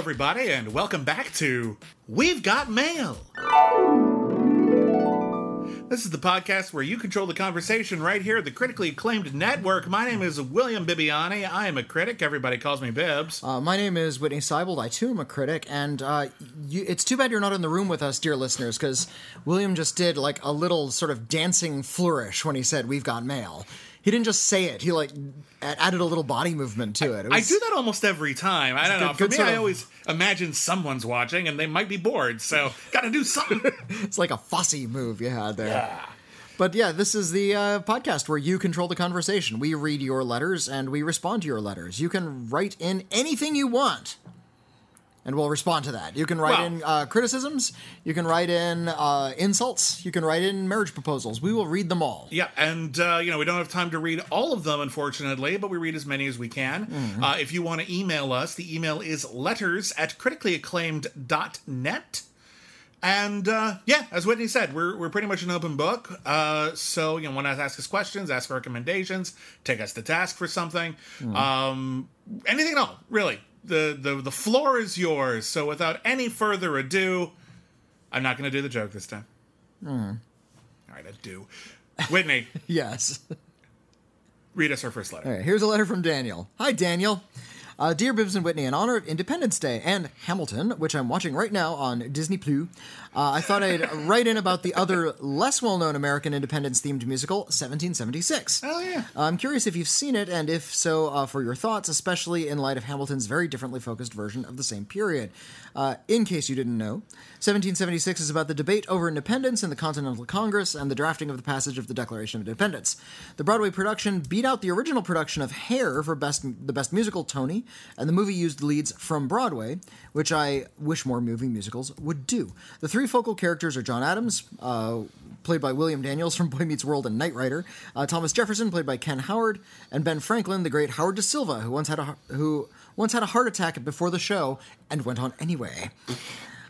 everybody, and welcome back to We've Got Mail. This is the podcast where you control the conversation right here at the critically acclaimed network. My name is William Bibiani. I am a critic. Everybody calls me Bibbs. Uh, my name is Whitney Seibold. I too am a critic, and uh, you, it's too bad you're not in the room with us, dear listeners, because William just did like a little sort of dancing flourish when he said, "We've got mail." He didn't just say it; he like added a little body movement to it. it I do that almost every time. I don't good- know. For me, sort I always imagine someone's watching and they might be bored, so gotta do something. It's like a fussy move you had there. But yeah, this is the uh, podcast where you control the conversation. We read your letters and we respond to your letters. You can write in anything you want, and we'll respond to that. You can write Well- in uh, criticisms. You can write in uh, insults. You can write in marriage proposals. We will read them all. Yeah, and uh, you know we don't have time to read all of them, unfortunately, but we read as many as we can. Uh, if you want to email us, the email is letters at criticallyacclaimed.net. And uh, yeah, as Whitney said, we're, we're pretty much an open book. Uh, so you know, want to ask us questions, ask for recommendations, take us to task for something, um, anything at all, really. The, the the floor is yours. So without any further ado, I'm not going to do the joke this time. Mm. All right, I do. Whitney, Yes. read us our first letter. All right, here's a letter from Daniel. Hi, Daniel. Uh, dear Bibbs and Whitney, in honor of Independence Day and Hamilton, which I'm watching right now on Disney Plus, uh, I thought I'd write in about the other less well-known American independence themed musical, 1776. Oh yeah. I'm curious if you've seen it, and if so, uh, for your thoughts, especially in light of Hamilton's very differently focused version of the same period. Uh, in case you didn't know, 1776 is about the debate over independence in the Continental Congress and the drafting of the passage of the Declaration of Independence. The Broadway production beat out the original production of Hair for best the best musical Tony, and the movie used leads from Broadway, which I wish more movie musicals would do. The three focal characters are John Adams, uh, played by William Daniels from Boy Meets World and Knight Rider, uh, Thomas Jefferson, played by Ken Howard, and Ben Franklin, the great Howard Da Silva, who once had a who once had a heart attack before the show and went on anyway.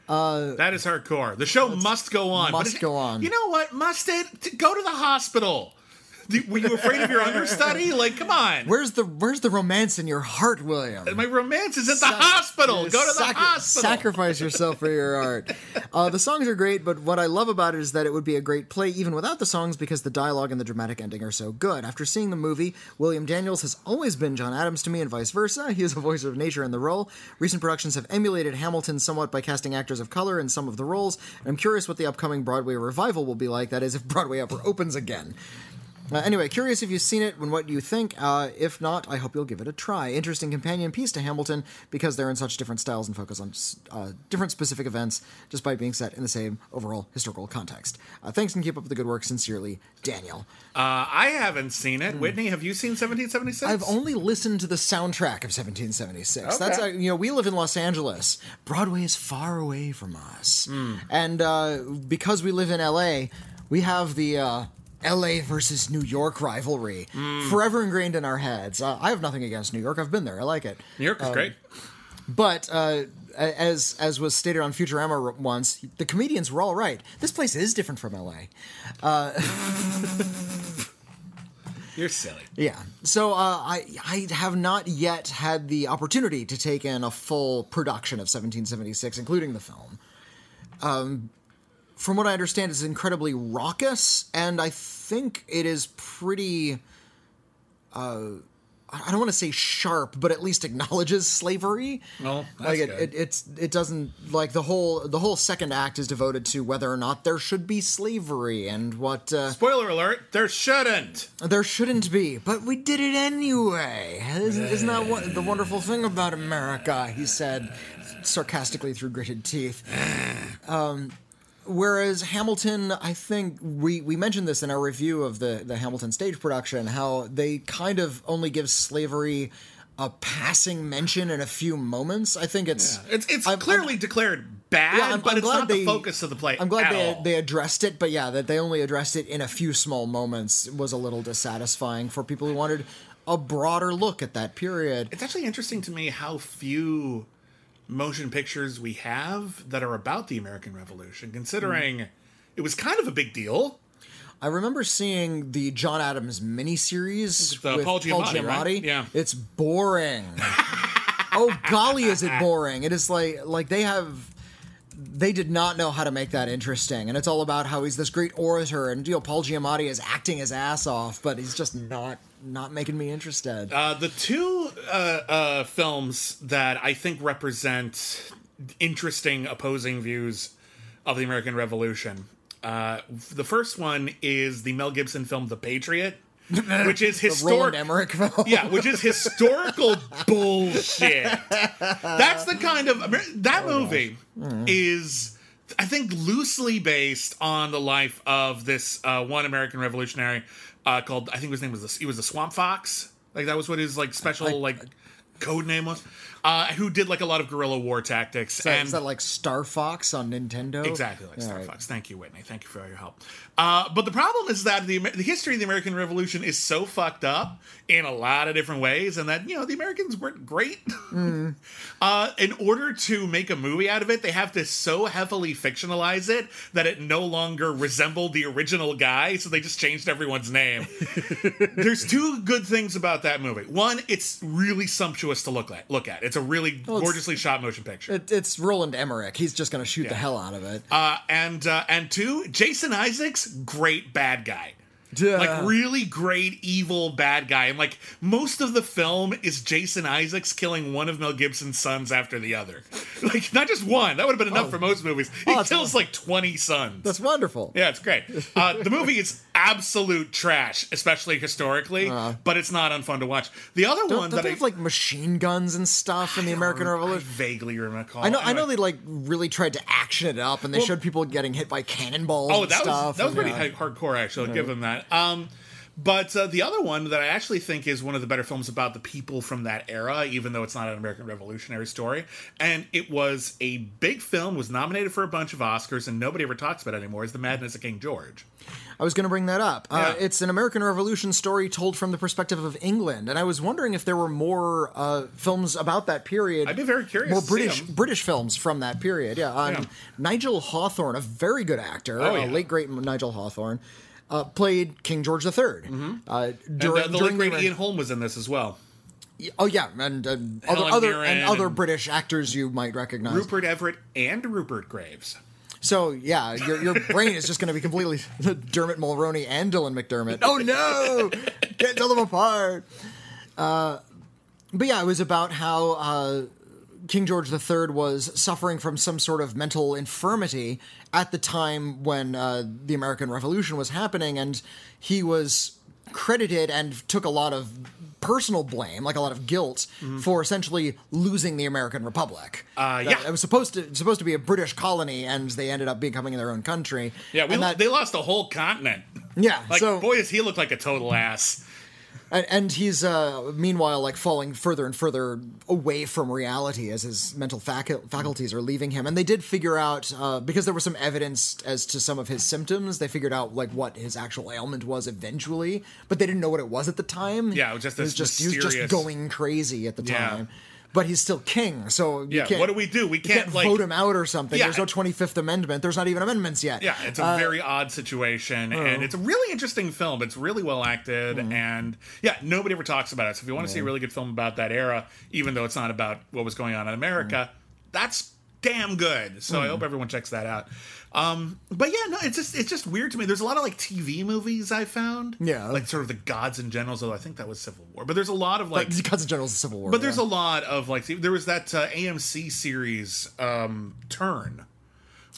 That is hardcore. The show must go on. must go on. You know what? Must it? T- Go to the hospital. Were you afraid of your understudy? Like, come on. Where's the Where's the romance in your heart, William? My romance is at the hospital. Go to the Sac- hospital. Sacrifice yourself for your art. Uh, the songs are great, but what I love about it is that it would be a great play even without the songs because the dialogue and the dramatic ending are so good. After seeing the movie, William Daniels has always been John Adams to me and vice versa. He is a voice of nature in the role. Recent productions have emulated Hamilton somewhat by casting actors of color in some of the roles, and I'm curious what the upcoming Broadway revival will be like. That is, if Broadway ever opens again. Uh, anyway, curious if you've seen it and what you think. Uh, if not, I hope you'll give it a try. Interesting companion piece to Hamilton because they're in such different styles and focus on uh, different specific events, despite being set in the same overall historical context. Uh, thanks and keep up the good work. Sincerely, Daniel. Uh, I haven't seen it. Whitney, have you seen 1776? Hmm. I've only listened to the soundtrack of 1776. That's Okay. uh, you know we live in Los Angeles. Broadway is far away from us, Hmm. and uh, because we live in LA, we have the. Uh, LA versus New York rivalry Hmm. forever ingrained in our heads. Uh, I have nothing against New York. I've been there. I like it. New York is um, great. But uh, as as was stated on Futurama once, the comedians were all right. This place is different from LA. You're silly. Yeah. So uh, I I have not yet had the opportunity to take in a full production of 1776, including the film. Um, from what I understand, it's incredibly raucous, and I think it is pretty. Uh, I don't want to say sharp, but at least acknowledges slavery. Well, that's like it, it, it's it doesn't like the whole the whole second act is devoted to whether or not there should be slavery and what uh, Spoiler alert, there shouldn't. there shouldn't be, but we did it anyway. Isn't, isn't that what, the wonderful thing about America? He said sarcastically through gritted teeth. Um, Whereas Hamilton, I think we, we mentioned this in our review of the, the Hamilton stage production, how they kind of only give slavery a passing mention in a few moments. I think it's It's it's I'm- clearly declared bad, Yeah, I'm- but I'm it's not the focus of the play. I'm glad they all. they addressed it, but yeah, that they only addressed it in a few small moments was a little dissatisfying for people who wanted a broader look at that period. It's actually interesting to me how few motion pictures we have that are about the American Revolution, considering Hmm. it was kind of a big deal. I remember seeing the John Adams miniseries With, uh, with Paul Giamatti, right? Yeah. It's boring. oh golly, is it boring? It is like like they have they did not know how to make that interesting, and it's all about how he's this great orator, and you know Paul Giamatti is acting his ass off, but he's just not not making me interested. Uh, the two uh, uh, films that I think represent interesting opposing views of the American Revolution. Uh, the first one is the Mel Gibson film The Patriot, which is historic. Yeah, which is historical bullshit. That's the kind of Amer- that movie is, I think, loosely based on the life of this uh, one American revolutionary uh, called I think his name was the, he was the Swamp Fox. Like that was what his like special like code name was. Uh, who did like a lot of guerrilla war tactics Is that- and is that like Star Fox on Nintendo? Exactly like Star right. Fox. Thank you, Whitney. Thank you for all your help. Uh, but the problem is that the, the history of the American Revolution is so fucked up in a lot of different ways, and that you know the Americans weren't great. uh, in order to make a movie out of it, they have to so heavily fictionalize it that it no longer resembled the original guy. So they just changed everyone's name. There's two good things about that movie. One, it's really sumptuous to look at. Look at. It's a really it's- gorgeously shot motion picture. It, it's Roland Emmerich. He's just going to shoot the hell out of it. Uh, and uh, and two, Jason Isaacs, great bad guy. Yeah. Like really great evil bad guy, and like most of the film is Jason Isaacs killing one of Mel Gibson's sons after the other. Like not just one. That would have been enough for most movies. He Oh, kills like twenty sons. That's wonderful. yeah, it's great. Uh, the movie is absolute trash, especially historically, but it's not unfun to watch. The other. Don't, one don't that they I have like machine guns and stuff in the American I Revolution? vaguely recall. I know. I know they like really tried to action it up, and they showed people getting hit by cannonballs. Oh, and that stuff. was that was and, pretty yeah. hardcore. Actually, I'll give them that. Um, but uh, the other one that I actually think is one of the better films about the people from that era, even though it's not an American Revolutionary story, and it was a big film, was nominated for a bunch of Oscars, and nobody ever talks about it anymore. Is The Madness of King George? I was going to bring that up. Uh, it's an American Revolution story told from the perspective of England, and I was wondering if there were more uh, films about that period. I'd be very curious More British. British films from that period. Yeah, um, Yeah. Nigel Hawthorne, a very good actor, Oh, uh, yeah. late great Nigel Hawthorne, uh, played King George III. Uh, Mm-hmm. And during, uh, the during late great Ian Holm was in this as well. Oh yeah, and uh, other other Mirren and other and- British actors you might recognize. Rupert Everett and Rupert Graves. So yeah, your your brain is just going to be completely Dermot Mulroney and Dylan McDermott. Oh no, can't tell them apart. Uh, but yeah, it was about how uh, King George III was suffering from some sort of mental infirmity at the time when uh, the American Revolution was happening, and he was credited and took a lot of personal blame, like a lot of guilt, for essentially losing the American Republic. Mm-hmm. Uh, yeah. it was supposed to supposed to be a British colony, and they ended up becoming their own country. Yeah, we, and that- they lost a whole continent. yeah. Like, so boy, does he look like a total ass. And, and he's uh, meanwhile like falling further and further away from reality as his mental facu- faculties are leaving him. And they did figure out uh, because there was some evidence as to some of his symptoms. They figured out like what his actual ailment was eventually, but they didn't know what it was at the time. Yeah, it was just he was this just he was just mysterious- going crazy at the Yeah. time. But he's still king, so you Yeah, what do we do? We can't, can't like- vote him out or something. Yeah. There's no 25th Amendment. There's not even amendments yet. Yeah, it's a Uh, very odd situation, and it's a really interesting film. It's really well acted, Mm-hmm. and yeah, nobody ever talks about it. So if you want to see a really good film about that era, even though it's not about what was going on in America, Mm-hmm. that's damn good. So I hope everyone checks that out. Um, but yeah, no, it's just it's just weird to me. There's a lot of like TV movies I found, Yeah. like sort of the gods and generals. Although I think that was Civil War, but there's a lot of like But Gods and Generals of Civil War. but there's yeah. a lot of like there was that uh, AMC series um, Turn,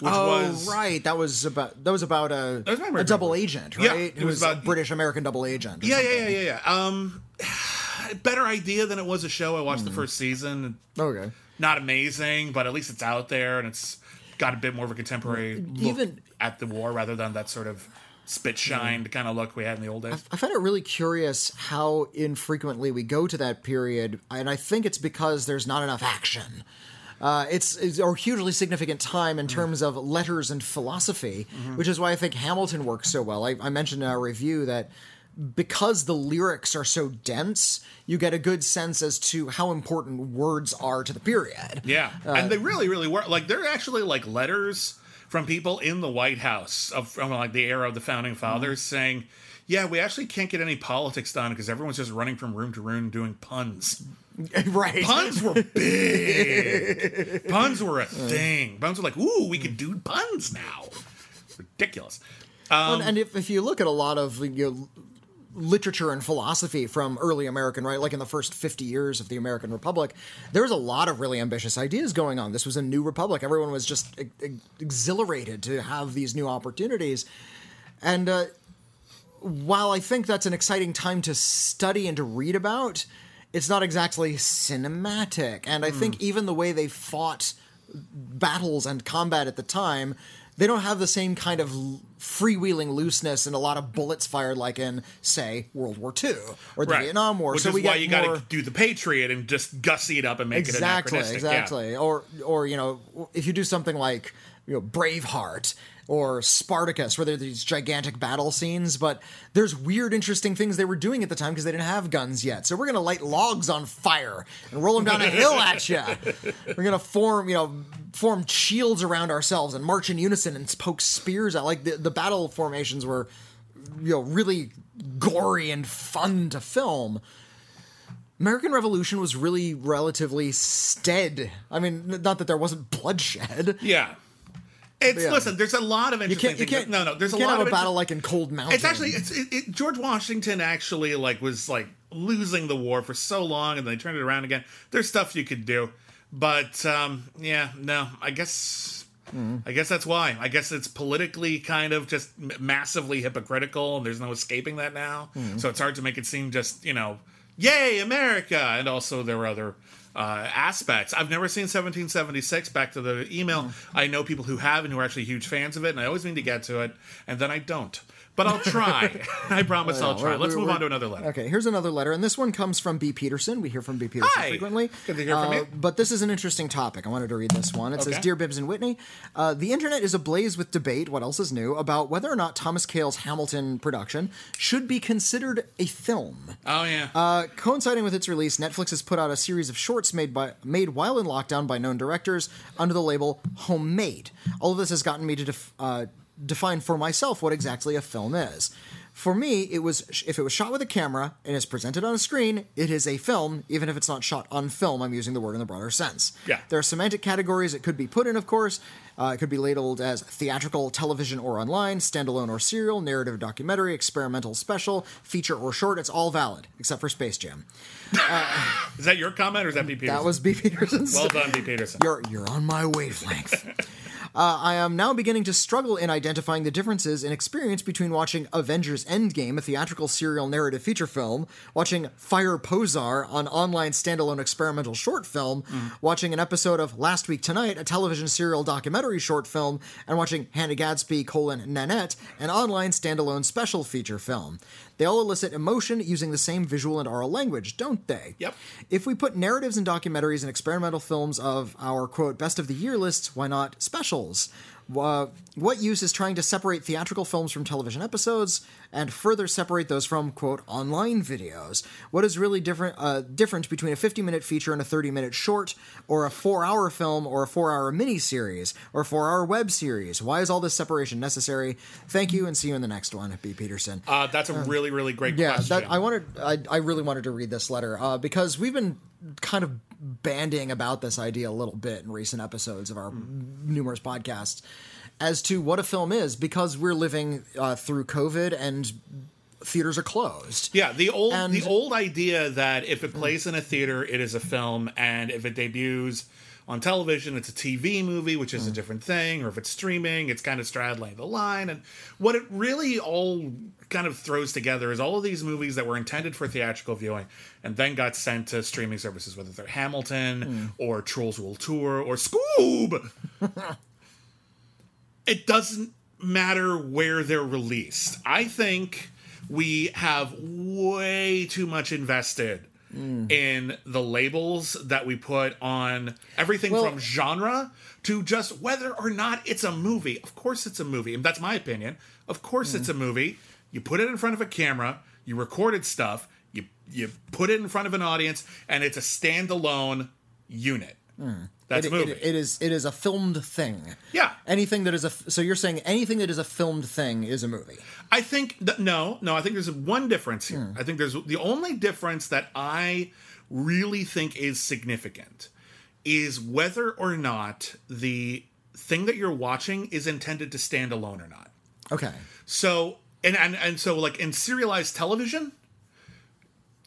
which oh was right, that was about that was about a, was a double agent, Yeah, right? it Who was was, about- a British American double agent. Yeah, yeah, yeah, yeah, yeah. Um, better idea than it was a show. I watched the Hmm. first season. Okay. Not amazing, but at least it's out there and it's got a bit more of a contemporary look Even- at the war rather than that sort of spit shined kind of look we had in the old days. I find it really curious how infrequently we go to that period, and I think it's because there's not enough action. Uh, it's, it's a hugely significant time in terms of letters and philosophy, which is why I think Hamilton works so well. I, I mentioned in our review that because the lyrics are so dense, you get a good sense as to how important words are to the period. Yeah, Uh, and they really, really were. Like, they're actually like letters from people in the White House of from like the era of the founding fathers Mm-hmm. saying, "Yeah, we actually can't get any politics done because everyone's just running from room to room doing puns. right. Puns were big. puns were a thing. Puns were like, ooh, we could do puns now. Ridiculous. Well, and if, if you look at a lot of you know, literature and philosophy from early American, right, like in the first 50 years of the American Republic, there was a lot of really ambitious ideas going on. This was a new republic. Everyone was just exhilarated to have these new opportunities. And uh, while I think that's an exciting time to study and to read about, it's not exactly cinematic. And I think even the way they fought battles and combat at the time, they don't have the same kind of freewheeling looseness and a lot of bullets fired like in, say, World War II or the Right. Vietnam War. Which so is we why you more... got to do the Patriot and just gussy it up and make exactly, it exactly, Yeah. exactly. Or, or you know, if you do something like you know Braveheart or Spartacus, where there are these gigantic battle scenes, but there's weird, interesting things they were doing at the time because they didn't have guns yet. So we're gonna light logs on fire and roll them down a hill at you. We're gonna form, you know, form shields around ourselves and march in unison and poke spears out. Like the, the battle formations were, you know, really gory and fun to film. American Revolution was really relatively stead. I mean, not that there wasn't bloodshed. Yeah. It's Yeah. listen. There's a lot of interesting. You can't. You can't. no, no. There's a lot have of a battle like in Cold Mountain. It's actually it's it, it, George Washington actually like was like losing the war for so long, and then they turned it around again. There's stuff you could do, but um, yeah, no. I guess I guess that's why. I guess it's politically kind of just massively hypocritical, and there's no escaping that now. So it's hard to make it seem just you know, yay America, and also there were other. Uh, aspects. I've never seen 1776. Back to the email, I know people who have and who are actually huge fans of it, and I always mean to get to it, and then I don't. But I'll try. I promise I'll try. Let's move on to another letter. Okay, here's another letter, and this one comes from B. Peterson. We hear from B. Peterson Hi. frequently. Good to hear from Uh, you. But this is an interesting topic. I wanted to read this one. It says, "Dear Bibbs and Whitney, uh, the internet is ablaze with debate. What else is new about whether or not Thomas Kail's Hamilton production should be considered a film." Oh yeah. Uh, coinciding with its release, Netflix has put out a series of shorts made by made while in lockdown by known directors under the label "Homemade." All of this has gotten me to def, uh, define for myself what exactly a film is. For me, it was if it was shot with a camera and is presented on a screen, it is a film, even if it's not shot on film. I'm using the word in the broader sense. Yeah. There are semantic categories it could be put in, of course. Uh, it could be labeled as theatrical, television, or online, standalone or serial, narrative, documentary, experimental, special, feature, or short. It's all valid, except for Space Jam. is that your comment or is that B. Peterson? That was B. Peterson's. well done, B. Peterson. You're you're on my wavelength. Uh, I am now beginning to struggle in identifying the differences in experience between watching Avengers Endgame, a theatrical serial narrative feature film, watching Fire Posar, an online standalone experimental short film, watching an episode of Last Week Tonight, a television serial documentary short film, and watching Hannah Gadsby, colon, Nanette, an online standalone special feature film. They all elicit emotion using the same visual and oral language, don't they? Yep. If we put narratives and documentaries and experimental films of our quote best of the year lists, why not specials? Uh, what use is trying to separate theatrical films from television episodes and further separate those from quote online videos? What is really different uh, different between a 50 minute feature and a 30 minute short, or a four hour film, or a four hour mini series, or four hour web series? Why is all this separation necessary? Thank you, and see you in the next one. B. Peterson. Uh, that's a really, really great Yeah, question. that I wanted. I, I really wanted to read this letter uh, because we've been kind of banding about this idea a little bit in recent episodes of our numerous podcasts as to what a film is because we're living uh, through COVID and theaters are closed. Yeah, the old And- the old idea that if it plays in a theater, it is a film, and if it debuts on television, it's a TV movie, which is a mm. different thing, or if it's streaming, it's kind of straddling the line. And what it really all kind of throws together is all of these movies that were intended for theatrical viewing and then got sent to streaming services, whether they're Hamilton hmm. or Trolls World Tour or Scoob. it doesn't matter where they're released. I think we have way too much invested Mm. in the labels that we put on everything Well- from genre to just whether or not it's a movie. Of course, it's a movie, and that's my opinion. Of course, it's mm. a movie. You put it in front of a camera, you recorded stuff, you you put it in front of an audience, and it's a standalone unit. Mm. That's It- a it- movie. it is it is a filmed thing. Yeah. Anything that is a so you're saying anything that is a filmed thing is a movie. I think th- no, no. I think there's one difference here. Hmm. I think there's the only difference that I really think is significant is whether or not the thing that you're watching is intended to stand alone or not. Okay. So and and and so like in serialized television,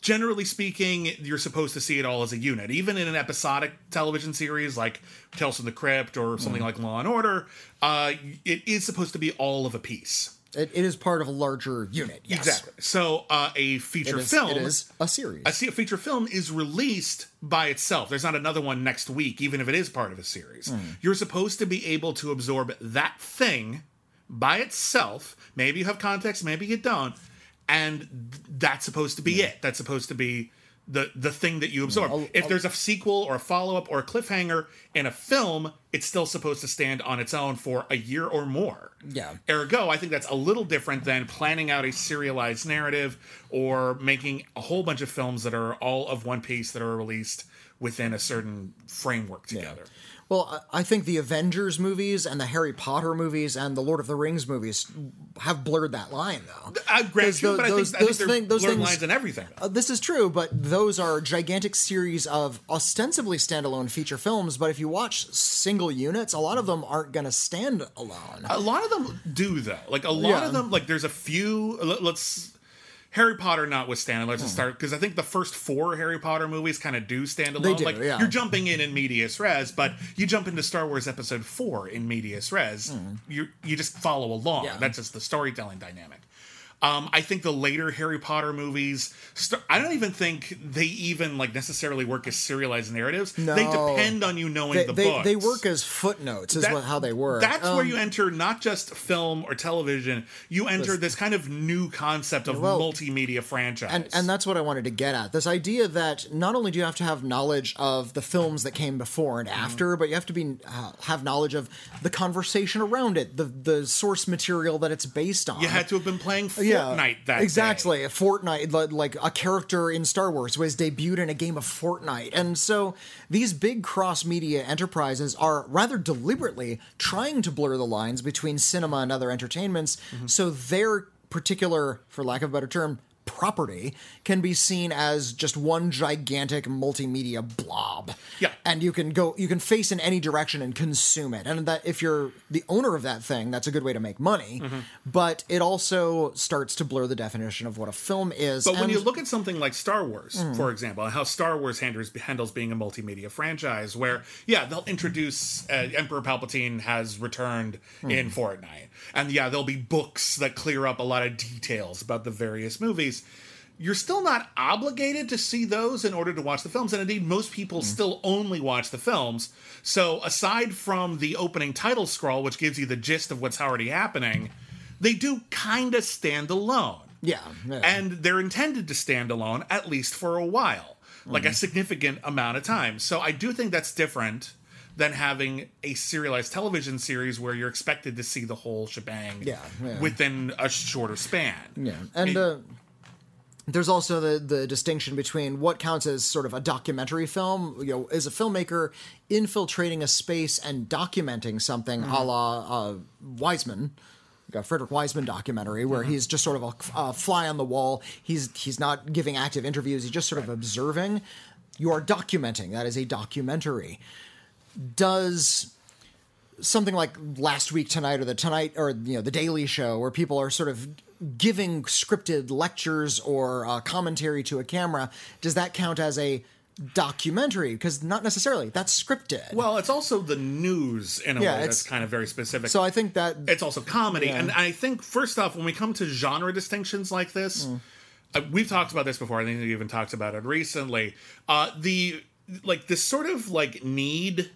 generally speaking, you're supposed to see it all as a unit. Even in an episodic television series like Tales from the Crypt or something like Law and Order, uh, it is supposed to be all of a piece. It, it is part of a larger unit. Yes. Exactly. So uh, a feature is, film, it is a series. I see a feature film is released by itself. There's not another one next week, even if it is part of a series. Hmm. You're supposed to be able to absorb that thing by itself. Maybe you have context, maybe you don't, and that's supposed to be it. That's supposed to be the the thing that you absorb. if there's a sequel or a follow up or a cliffhanger in a film, it's still supposed to stand on its own for a year or more. Yeah. Ergo, I think that's a little different than planning out a serialized narrative or making a whole bunch of films that are all of one piece that are released within a certain framework together. Well, I I think the Avengers movies and the Harry Potter movies and the Lord of the Rings movies have blurred that line, though. I grant you, tho- but I those- think, I think those thing- those blurred things- lines and everything. Uh, this is true, but those are gigantic series of ostensibly standalone feature films. But if you watch single units, a lot of them aren't going to stand alone. A lot of them do though. Like a lot Yeah. of them, like there's a few. let- Let's Harry Potter notwithstanding. Let's just hmm. start because I think the first four Harry Potter movies kind of do stand alone. do, like yeah. you're jumping in in medias res, but you jump into Star Wars Episode Four in medias res. Hmm. You you just follow along. Yeah. That's just the storytelling dynamic. Um, I think the later Harry Potter movies, st- I don't even think they even like necessarily work as serialized narratives. They depend on you knowing They, the they, books. they work as footnotes, is That- what, how they work. That's where Um, you enter not just film or television. You enter this kind of new concept of Well, multimedia franchise. and and that's what I wanted to get at. This idea that not only do you have to have knowledge of the films that came before and Mm-hmm. after, but you have to be uh, have knowledge of the conversation around it, the the source material that it's based on. you had to have been playing Fortnite that exactly day. a Fortnite li- like a character in Star Wars was debuted in a game of Fortnite and so these big cross media enterprises are rather deliberately trying to blur the lines between cinema and other entertainments Mm-hmm. so their particular for lack of a better term property can be seen as just one gigantic multimedia blob. Yeah. And you can go you can face in any direction and consume it. And that if you're the owner of that thing, that's a good way to make money. Mm-hmm. But it also starts to blur the definition of what a film is. But when you look at something like Star Wars, Mm. for example, how Star Wars handles, handles being a multimedia franchise, where, yeah, they'll introduce uh, Emperor Palpatine has returned Mm. in Fortnite. And yeah, there'll be books that clear up a lot of details about the various movies. You're still not obligated to see those in order to watch the films. And indeed, most people Mm. still only watch the films. So aside from the opening title scroll, which gives you the gist of what's already happening, they do kind of stand alone yeah, yeah. and they're intended to stand alone at least for a while, like Mm-hmm. a significant amount of time. So I do think that's different than having a serialized television series where you're expected to see the whole shebang Yeah, yeah. within a shorter span. Yeah, and uh, there's also the the distinction between what counts as sort of a documentary film. You know, is a filmmaker infiltrating a space and documenting something, a la uh, Wiseman. A Frederick Wiseman documentary where he's just sort of a, a fly on the wall. He's he's not giving active interviews. He's just sort of observing. You are documenting. That is a documentary. Does something like last week tonight or the tonight or you know the daily show where people are sort of giving scripted lectures or uh, commentary to a camera does that count as a documentary because not necessarily that's scripted Well, it's also the news in a Yeah, way that's kind of very specific. so i think that it's also comedy Yeah. and i think first off when we come to genre distinctions like this Mm. uh, we've talked about this before i think we even talked about it recently uh the like this sort of like need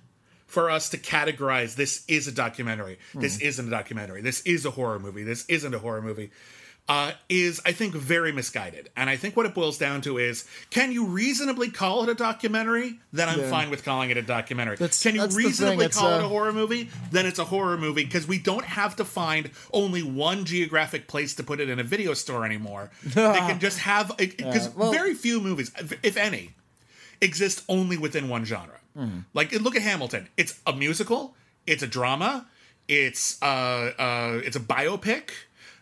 for us to categorize this is a documentary, this isn't a documentary, this is a horror movie, this isn't a horror movie, uh, is, I think, very misguided. And I think what it boils down to is can you reasonably call it a documentary? Then I'm Yeah. fine with calling it a documentary. That's- can you that's the thing, reasonably call it uh, a horror movie? Then it's a horror movie because we don't have to find only one geographic place to put it in a video store anymore. they can just have, because well- very few movies, if any, exist only within one genre. Mm-hmm. Like look at Hamilton. It's a musical. It's a drama. It's uh, uh, it's a biopic.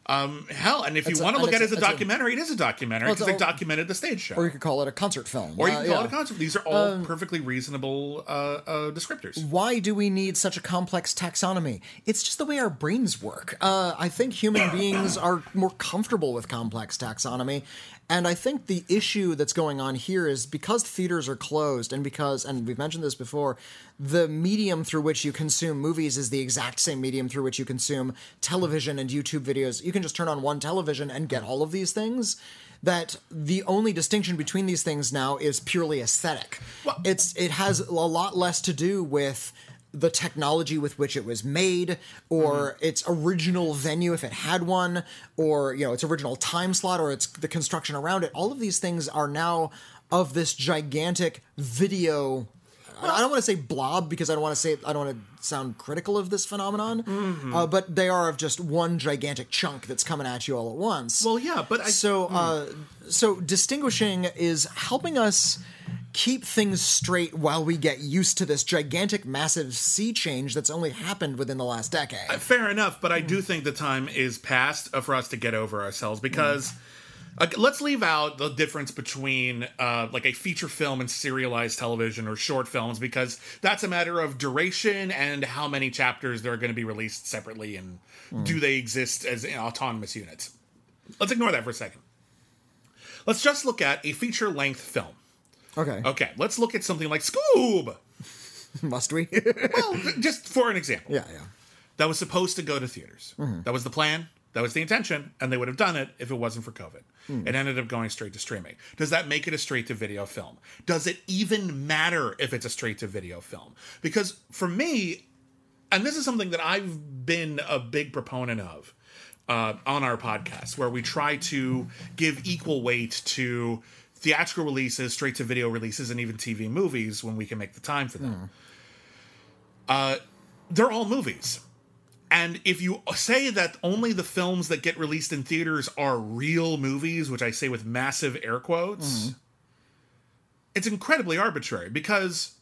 Um, hell, and if It's you want to look at it as a it's a- documentary, it is a documentary Well, it's because they documented the stage show. Or you could call it a concert film. Or you Uh, call yeah. it a concert. These are all perfectly reasonable uh, uh, descriptors. why do we need such a complex taxonomy? It's just the way our brains work. Uh, I think human beings are more comfortable with complex taxonomy. And I think the issue that's going on here is because theaters are closed and because, and we've mentioned this before, the medium through which you consume movies is the exact same medium through which you consume television and YouTube videos. You can just turn on one television and get all of these things. That the only distinction between these things now is purely aesthetic. It's it has a lot less to do with the technology with which it was made or its original venue if it had one or you know its original time slot or its the construction around it. All of these things are now of this gigantic video I don't want to say blob because I don't want to say I don't want to sound critical of this phenomenon, uh, but they are of just one gigantic chunk that's coming at you all at once. Well, yeah, but I, So, uh, so distinguishing is helping us keep things straight while we get used to this gigantic, massive sea change that's only happened within the last decade. fair enough, but I do think the time is past uh, for us to get over ourselves because uh, let's leave out the difference between uh, like a feature film and serialized television or short films because that's a matter of duration and how many chapters there are going to be released separately and do they exist as autonomous units. Let's ignore that for a second. Let's just look at a feature length film. Okay, Okay, let's look at something like Scoob. must we? Well, just for an example. yeah, yeah. that was supposed to go to theaters. That was the plan. That was the intention, and they would have done it if it wasn't for COVID. It ended up going straight to streaming. Does that make it a straight to video film? Does it even matter if it's a straight to video film? Because for me, and this is something that I've been a big proponent of uh, on our podcast, where we try to give equal weight to theatrical releases, straight to video releases, and even TV movies when we can make the time for them. Hmm. Uh, they're all movies. And if you say that only the films that get released in theaters are real movies, which I say with massive air quotes, hmm. it's incredibly arbitrary because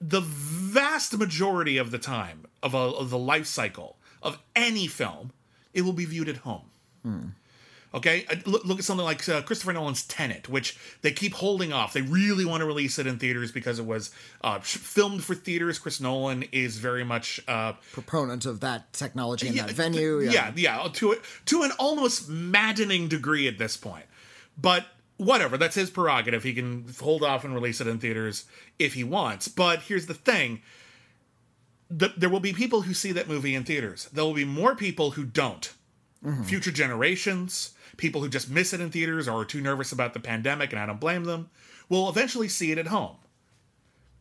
the vast majority of the time of, a, of the life cycle of any film, it will be viewed at home. Hmm. Okay, Uh, look, look at something like uh, Christopher Nolan's Tenet, which they keep holding off. They really want to release it in theaters because it was uh, sh- filmed for theaters. Chris Nolan is very much uh, Proponent of that technology and yeah, that venue. th- yeah, yeah, to to an almost maddening degree at this point. But whatever, that's his prerogative. He can hold off and release it in theaters if he wants. But here's the thing: the, there will be people who see that movie in theaters. There will be more people who don't. Future generations, people who just miss it in theaters or are too nervous about the pandemic, and I don't blame them, will eventually see it at home.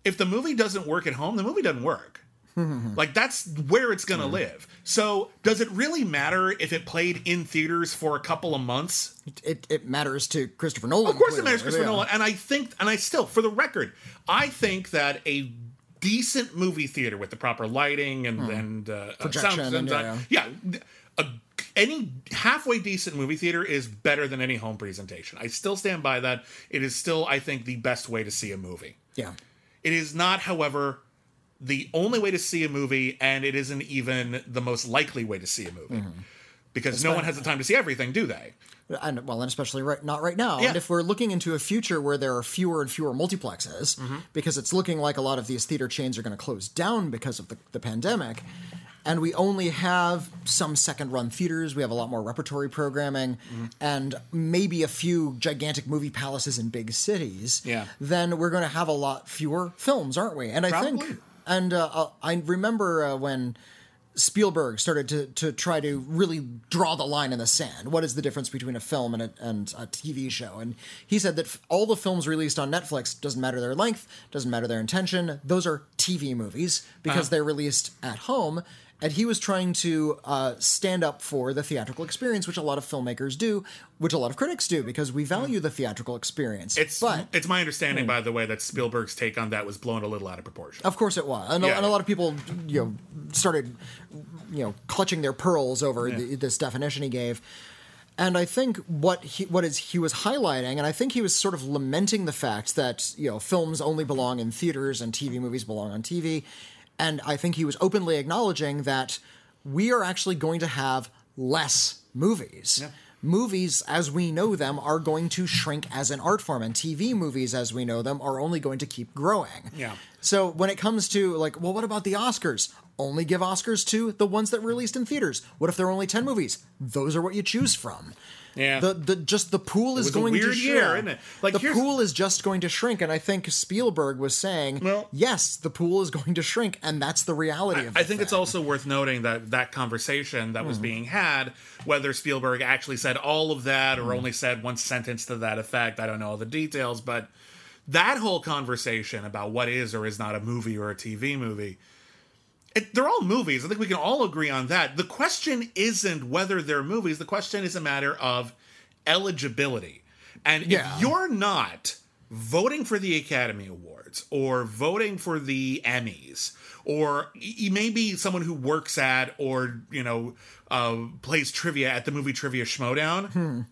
If the movie doesn't work at home, the movie doesn't work. like that's where it's going to live. So, does it really matter if it played in theaters for a couple of months? It, it matters to Christopher Nolan. Of course, it clearly. matters, Christopher Yeah. Nolan. And I think, and I still, for the record, I think that a decent movie theater with the proper lighting and and uh, uh. Projection sound, and, sound- yeah, a, any halfway decent movie theater is better than any home presentation. I still stand by that. It is still, I think, the best way to see a movie. Yeah. It is not, however, the only way to see a movie, and it isn't even the most likely way to see a movie. Mm-hmm. Because no one has the time to see everything, do they? and well, and especially right not right now. Yeah. And if we're looking into a future where there are fewer and fewer multiplexes, Mm-hmm. because it's looking like a lot of these theater chains are going to close down because of the, the pandemic, and we only have some second run theaters, we have a lot more repertory programming, Mm-hmm. and maybe a few gigantic movie palaces in big cities. Yeah. Then we're going to have a lot fewer films, aren't we? And I Probably. think, and uh, uh, I remember uh, when. Spielberg started to, to try to really draw the line in the sand. What is the difference between a film and a, and a TV show? And he said that f- all the films released on Netflix doesn't matter their length, doesn't matter their intention. Those are TV movies because they're released at home. And he was trying to uh, stand up for the theatrical experience, which a lot of filmmakers do, which a lot of critics do, because we value the theatrical experience. It's but it's my understanding, by the way, that Spielberg's take on that was blown a little out of proportion. Of course it was, and, a- and a lot of people, you know, started, you know, clutching their pearls over the, this definition he gave. And I think what he what is he was highlighting, and I think he was sort of lamenting the fact that you know films only belong in theaters and TV movies belong on TV, and I think he was openly acknowledging that we are actually going to have less movies. Movies, as we know them, are going to shrink as an art form, and TV movies, as we know them, are only going to keep growing. Yeah. So when it comes to like, well, what about the Oscars? Only give Oscars to the ones that released in theaters. What if there are only ten movies? Those are what you choose from. Yeah. The the just the pool is going to shrink. year, isn't it? Like, the pool is just going to shrink, and I think Spielberg was saying, Well- yes, the pool is going to shrink, and that's the reality of. I the think it's also worth noting that that conversation that Hmm. was being had, whether Spielberg actually said all of that Hmm. or only said one sentence to that effect, I don't know all the details, but that whole conversation about what is or is not a movie or a TV movie, it, they're all movies. I think we can all agree on that. The question isn't whether they're movies, the question is a matter of eligibility. And Yeah. if you're not voting for the Academy Awards or voting for the Emmys, or you may be someone who works at or, you know, uh, plays trivia at the movie Trivia Schmoedown,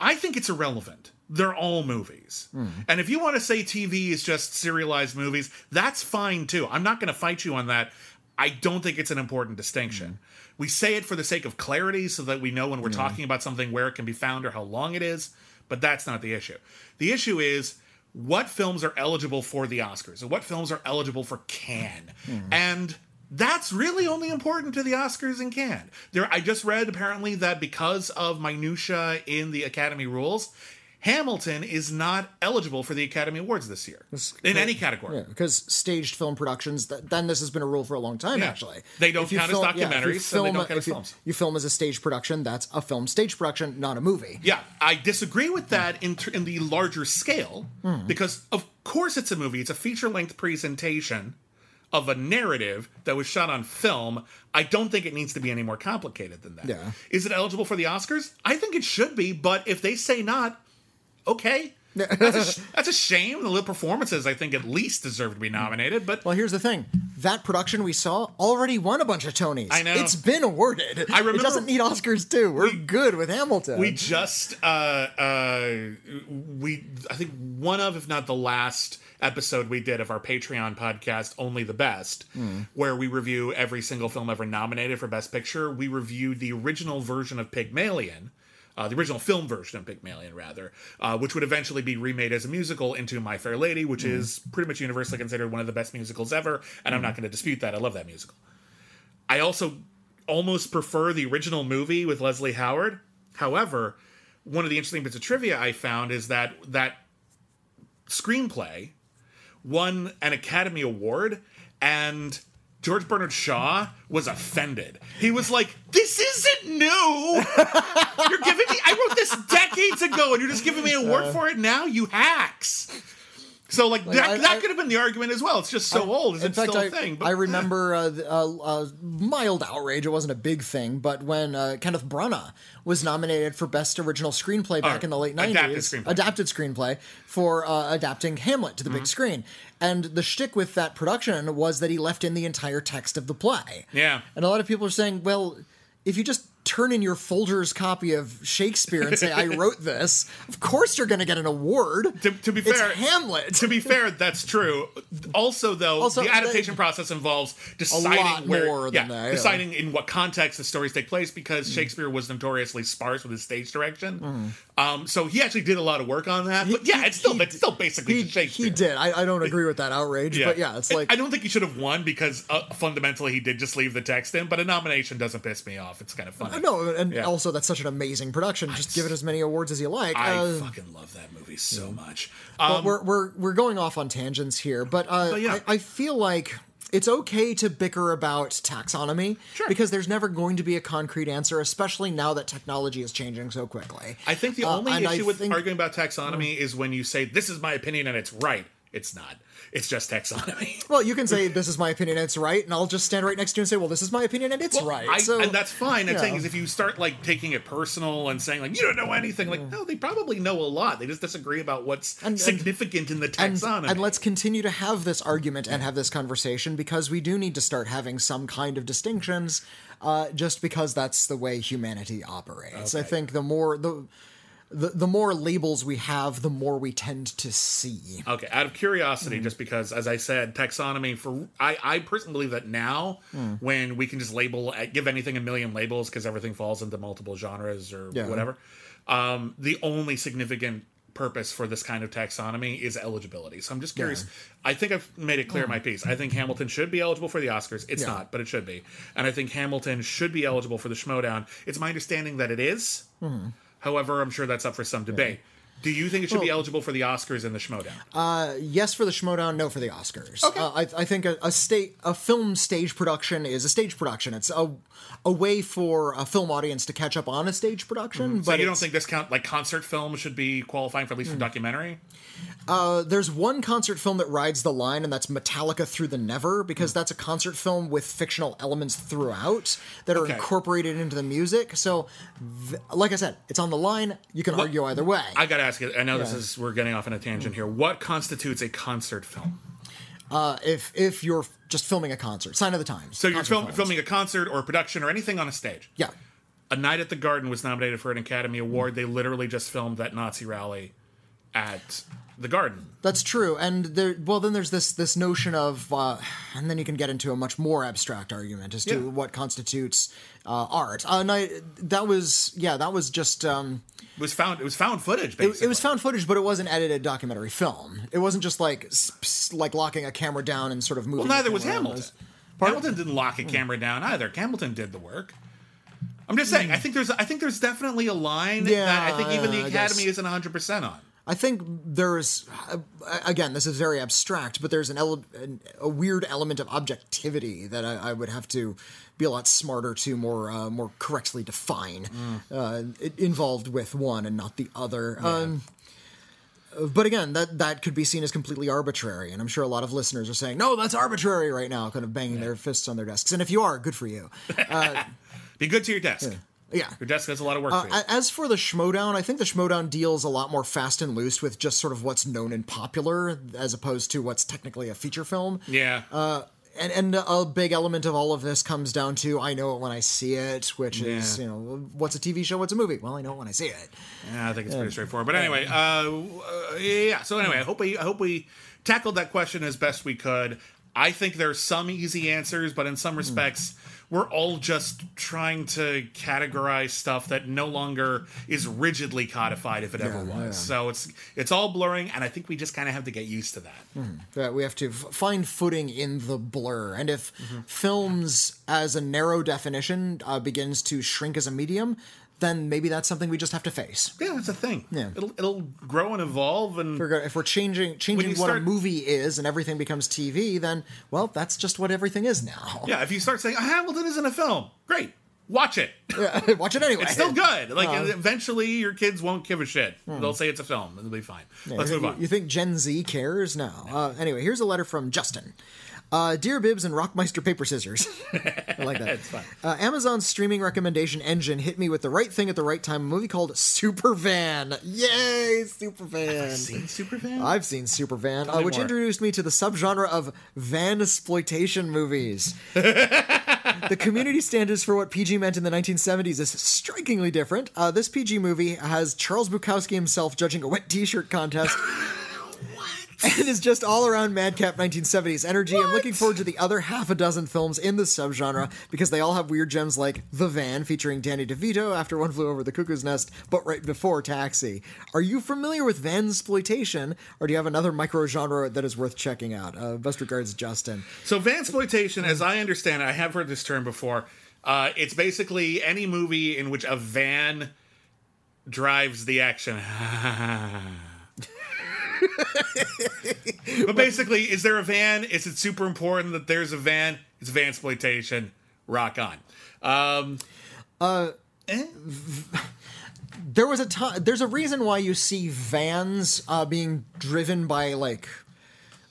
I think it's irrelevant. They're all movies. And if you want to say TV is just serialized movies, that's fine too. I'm not going to fight you on that. I don't think it's an important distinction. We say it for the sake of clarity so that we know when we're talking about something where it can be found or how long it is, but that's not the issue. The issue is what films are eligible for the Oscars and what films are eligible for Cannes. Hmm. And that's really only important to the Oscars and Cannes. There, I just read apparently that because of minutia in the Academy rules, Hamilton is not eligible for the Academy Awards this year in any category. Yeah, because staged film productions, th- then this has been a rule for a long time, Yeah. actually. They don't count as film- yeah, you documentaries, and they film- don't count as you, films. You film as a stage production, that's a film stage production, not a movie. Yeah, I disagree with that in, in the larger scale Hmm. because, of course, it's a movie. It's a feature length presentation of a narrative that was shot on film. I don't think it needs to be any more complicated than that. Yeah. Is it eligible for the Oscars? I think it should be, but if they say not, okay. that's, a, sh- that's a shame. The little performances, I think, at least deserve to be nominated. But Well, here's the thing. That production we saw already won a bunch of Tonys. I know. It's been awarded. I remember- It doesn't need Oscars too. We're good with Hamilton. We just uh uh we I think one of if not the last episode we did of our Patreon podcast Only the Best where we review every single film ever nominated for best picture we reviewed the original version of Pygmalion uh, the original film version of Pygmalion, rather, uh, which would eventually be remade as a musical into My Fair Lady, which is pretty much universally considered one of the best musicals ever, and I'm not going to dispute that. I love that musical. I also almost prefer the original movie with Leslie Howard. However, one of the interesting bits of trivia I found is that that screenplay won an Academy Award and George Bernard Shaw was offended. He was like, "This isn't new. You're giving me I wrote this decades ago and you're just giving me a award for it now, you hacks." So like, that, I- that I- could have been the argument as well. It's just so old. Is In it fact, still I, a thing? I remember uh, uh, uh, mild outrage. It wasn't a big thing, but when uh, Kenneth Branagh was nominated for Best Original Screenplay back Uh, in the late adapted nineties, screenplay. adapted screenplay for uh, adapting Hamlet to the Mm-hmm. big screen, and the shtick with that production was that he left in the entire text of the play. Yeah. and a lot of people are saying, well. If you just turn in your Folger's copy of Shakespeare and say, I wrote this, of course you're going to get an award. To- to be It's fair- Hamlet. to be fair, that's true. Also, though, Also, the adaptation they- process involves deciding where, more yeah, than that, yeah. deciding in what context the stories take place because Shakespeare was notoriously sparse with his stage direction. Um, so he actually did a lot of work on that. But yeah, he- it's still he- it's still basically he, Shakespeare. he did. I, I don't agree with that outrage, but yeah, it's like I don't think he should have won because uh, fundamentally he did just leave the text in. But a nomination doesn't piss me off. It's kind of funny. no, and Yeah. also that's such an amazing production. Just give it as many awards as you like. I Uh, fucking love that movie so much. but Um, we're we're we're going off on tangents here, but, uh, But yeah. I, I feel like it's okay to bicker about taxonomy Sure. because there's never going to be a concrete answer, especially now that technology is changing so quickly. I think the Uh, only I issue with think- arguing about taxonomy is when you say this is my opinion and it's right. It's not. It's just taxonomy. Well, you can say this is my opinion and it's right, and I'll just stand right next to you and say, well, this is my opinion and it's Well, right. I, so and that's fine. I'm saying is if you start like taking it personal and saying like you don't know anything, like no, they probably know a lot. They just disagree about what's And- and- significant in the and, taxonomy. and let's continue to have this argument and have this conversation because we do need to start having some kind of distinctions uh, just because that's the way humanity operates i think the more the, the the more labels we have the more we tend to see Okay, out of curiosity, Mm-hmm. just because, as I said, taxonomy for I, I personally believe that now, Mm. when we can just label, uh, give anything a million labels because everything falls into multiple genres or Yeah. whatever, um, the only significant purpose for this kind of taxonomy is eligibility. So I'm just curious. I think I've made it clear in my piece. I think Hamilton should be eligible for the Oscars. It's Mm. Yeah. not, but it should be. And I think Hamilton should be eligible for the Schmoedown. It's my understanding that it is. Mm-hmm. However, I'm sure that's up for some debate. Do you think it should be eligible for the Oscars and the Schmoedown? yes for the Schmoedown, no for the Oscars. Okay. Uh, I, I think a, a state a film stage production is a stage production. It's a a way for a film audience to catch up on a stage production. Mm-hmm. So but you don't think this count like concert film should be qualifying for at least for documentary? Uh, there's one concert film that rides the line, and that's Metallica Through the Never, because that's a concert film with fictional elements throughout that are Okay. incorporated into the music. So, th- like I said, it's on the line. You can argue either way. I gotta ask you. I know this is we're getting off on a tangent here. What constitutes a concert film? uh, if if you're just filming a concert, sign of the times. So you're film, filming a concert or a production or anything on a stage. Yeah, A Night at the Garden was nominated for an Academy Award. They literally just filmed that Nazi rally at the Garden. that's true. And there, well, then there's this this notion of, uh, and then you can get into a much more abstract argument as to Yeah. what constitutes uh, art. Uh, and I, that was yeah, that was just. Um, It was found. It was found footage. It, Basically. it was found footage, but it wasn't edited documentary film. It wasn't just like like locking a camera down and sort of moving. Well, neither was. Hamilton. Pardon? Hamilton didn't lock a camera down either. Hamilton did the work. I'm just saying. I think there's. I think there's definitely a line Yeah, that I think even the Academy isn't 100 percent on. I think there's uh, again, this is very abstract, but there's an, ele- an a weird element of objectivity that I, I would have to be a lot smarter to more uh, more correctly define uh, involved with one and not the other. Um, but again, that that could be seen as completely arbitrary, and I'm sure a lot of listeners are saying, "No, that's arbitrary!" right now, kind of banging their fists on their desks. And if you are, good for you. Be good to your desk. Yeah. Your desk has a lot of work Uh, for you. as for the Schmoedown, I think the Schmoedown deals a lot more fast and loose with just sort of what's known and popular, as opposed to what's technically a feature film. yeah. Uh, and and a big element of all of this comes down to I know it when I see it, which is you know what's a TV show, what's a movie? Well, I know it when I see it. Yeah, I think it's pretty straightforward. But anyway, uh, uh, yeah. So anyway, I hope we I hope we tackled that question as best we could. I think there's some easy answers, but in some respects, we're all just trying to categorize stuff that no longer is rigidly codified if it ever was. yeah. So it's it's all blurring, and I think we just kind of have to get used to that. that we have to f- find footing in the blur. And if Mm-hmm. films, as a narrow definition, uh, begins to shrink as a medium, then maybe that's something we just have to face. Yeah, that's a thing. Yeah. it'll it'll grow and evolve, and If we're, if we're changing changing what a movie is and everything becomes TV, then well, that's just what everything is now. yeah, if you start saying Hamilton isn't a film, great, watch it. Watch it anyway. It's still good. Like Uh, eventually, your kids won't give a shit. They'll say it's a film, and it'll be fine. Let's move on. You think Gen Z cares? No. Uh, anyway, here's a letter from Justin. Uh, Dear Bibs and Rockmeister Paper Scissors. I like that. It's fun. Uh, Amazon's streaming recommendation engine hit me with the right thing at the right time. A movie called Supervan. Yay, Supervan. Seen Supervan? I've seen Supervan, uh, me which more. introduced me to the subgenre of van exploitation movies. the community standards for what PG meant in the 1970s is strikingly different. Uh, this PG movie has Charles Bukowski himself judging a wet T-shirt contest. And is just all around madcap 1970s energy. I'm looking forward to the other half a dozen films in this subgenre because they all have weird gems like The Van featuring Danny DeVito after One Flew Over the Cuckoo's Nest, but right before Taxi. Are you familiar with van exploitation, or do you have another micro genre that is worth checking out? Uh, best regards, Justin. So vansploitation, as I understand it, I have heard this term before. Uh, it's basically any movie in which a van drives the action. but basically, is there a van? Is it super important that there's a van? It's van exploitation. Rock on. Um, eh? There was a time. There's a reason why you see vans uh, being driven by like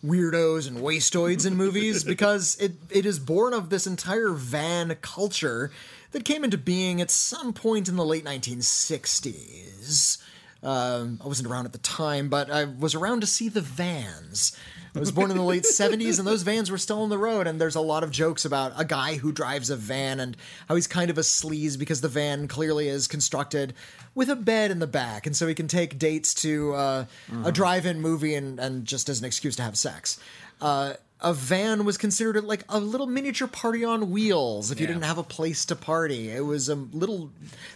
weirdos and wastoids in movies because it, it is born of this entire van culture that came into being at some point in the late 1960s. Um, I wasn't around at the time, but I was around to see the vans. I was born in the late 70s, and those vans were still on the road. And there's a lot of jokes about a guy who drives a van and how he's kind of a sleaze because the van clearly is constructed with a bed in the back. And so he can take dates to uh, a drive in movie and, and just as an excuse to have sex. Uh, a van was considered like a little miniature party on wheels if you Yeah. didn't have a place to party. It was a little.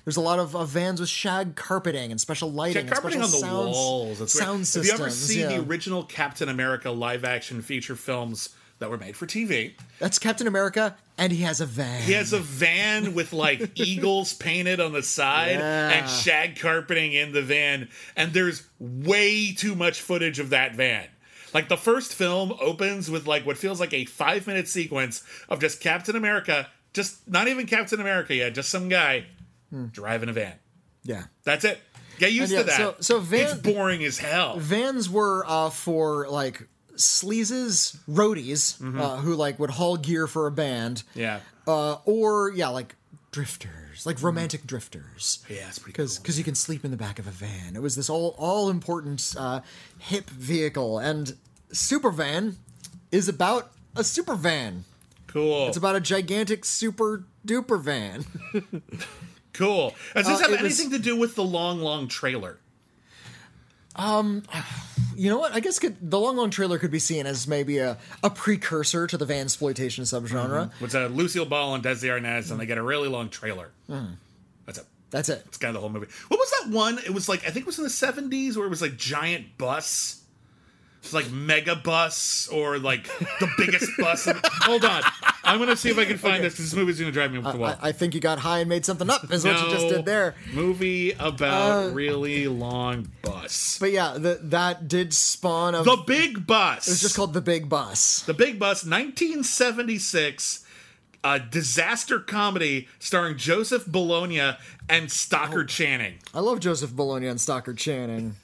There's a lot of uh, vans with shag carpeting and special lighting, and carpeting on special the sounds, walls. That's sound systems. you ever see yeah. the original Captain America live action feature films that were made for TV, That's Captain America, and he has a van. he has a van with like eagles painted on the side Yeah. and shag carpeting in the van, and there's way too much footage of that van. Like the first film opens with like what feels like a five minute sequence of just Captain America, just not even Captain America yet, just some guy driving a van. yeah. That's it. Get used And to that. so- so van- it's boring as hell. Vans were uh, for like sleazes, roadies, uh, who like would haul gear for a band. Yeah. Uh, or yeah, like drifters, like romantic drifters. Yeah, it's pretty because cool. you can sleep in the back of a van. It was this all all important uh, hip vehicle, and super van is about a super van. Cool. It's about a gigantic super duper van. cool. Does this Uh, have it was- anything to do with the long, long trailer? Um, you know what? I guess could, the long long trailer could be seen as maybe a, a precursor to the van exploitation subgenre. Mm-hmm. It's a uh, Lucille Ball and Desi Arnaz, and they get a really long trailer. Hmm. That's it. That's it. It's kind of the whole movie. What was that one? It was like I think it was in the seventies, where it was like giant bus. It's like mega bus or like the biggest bus. in- Hold on, I'm gonna see if I can find this because this movie's gonna drive me up the wall. I, I think you got high and made something up. Is what you just did there. Movie about uh, really long bus. But yeah, the, that did spawn of. The Big Bus. it's just called the Big Bus. The Big Bus, 1976, a disaster comedy starring Joseph Bologna and Stockard oh. Channing. I love Joseph Bologna and Stockard Channing.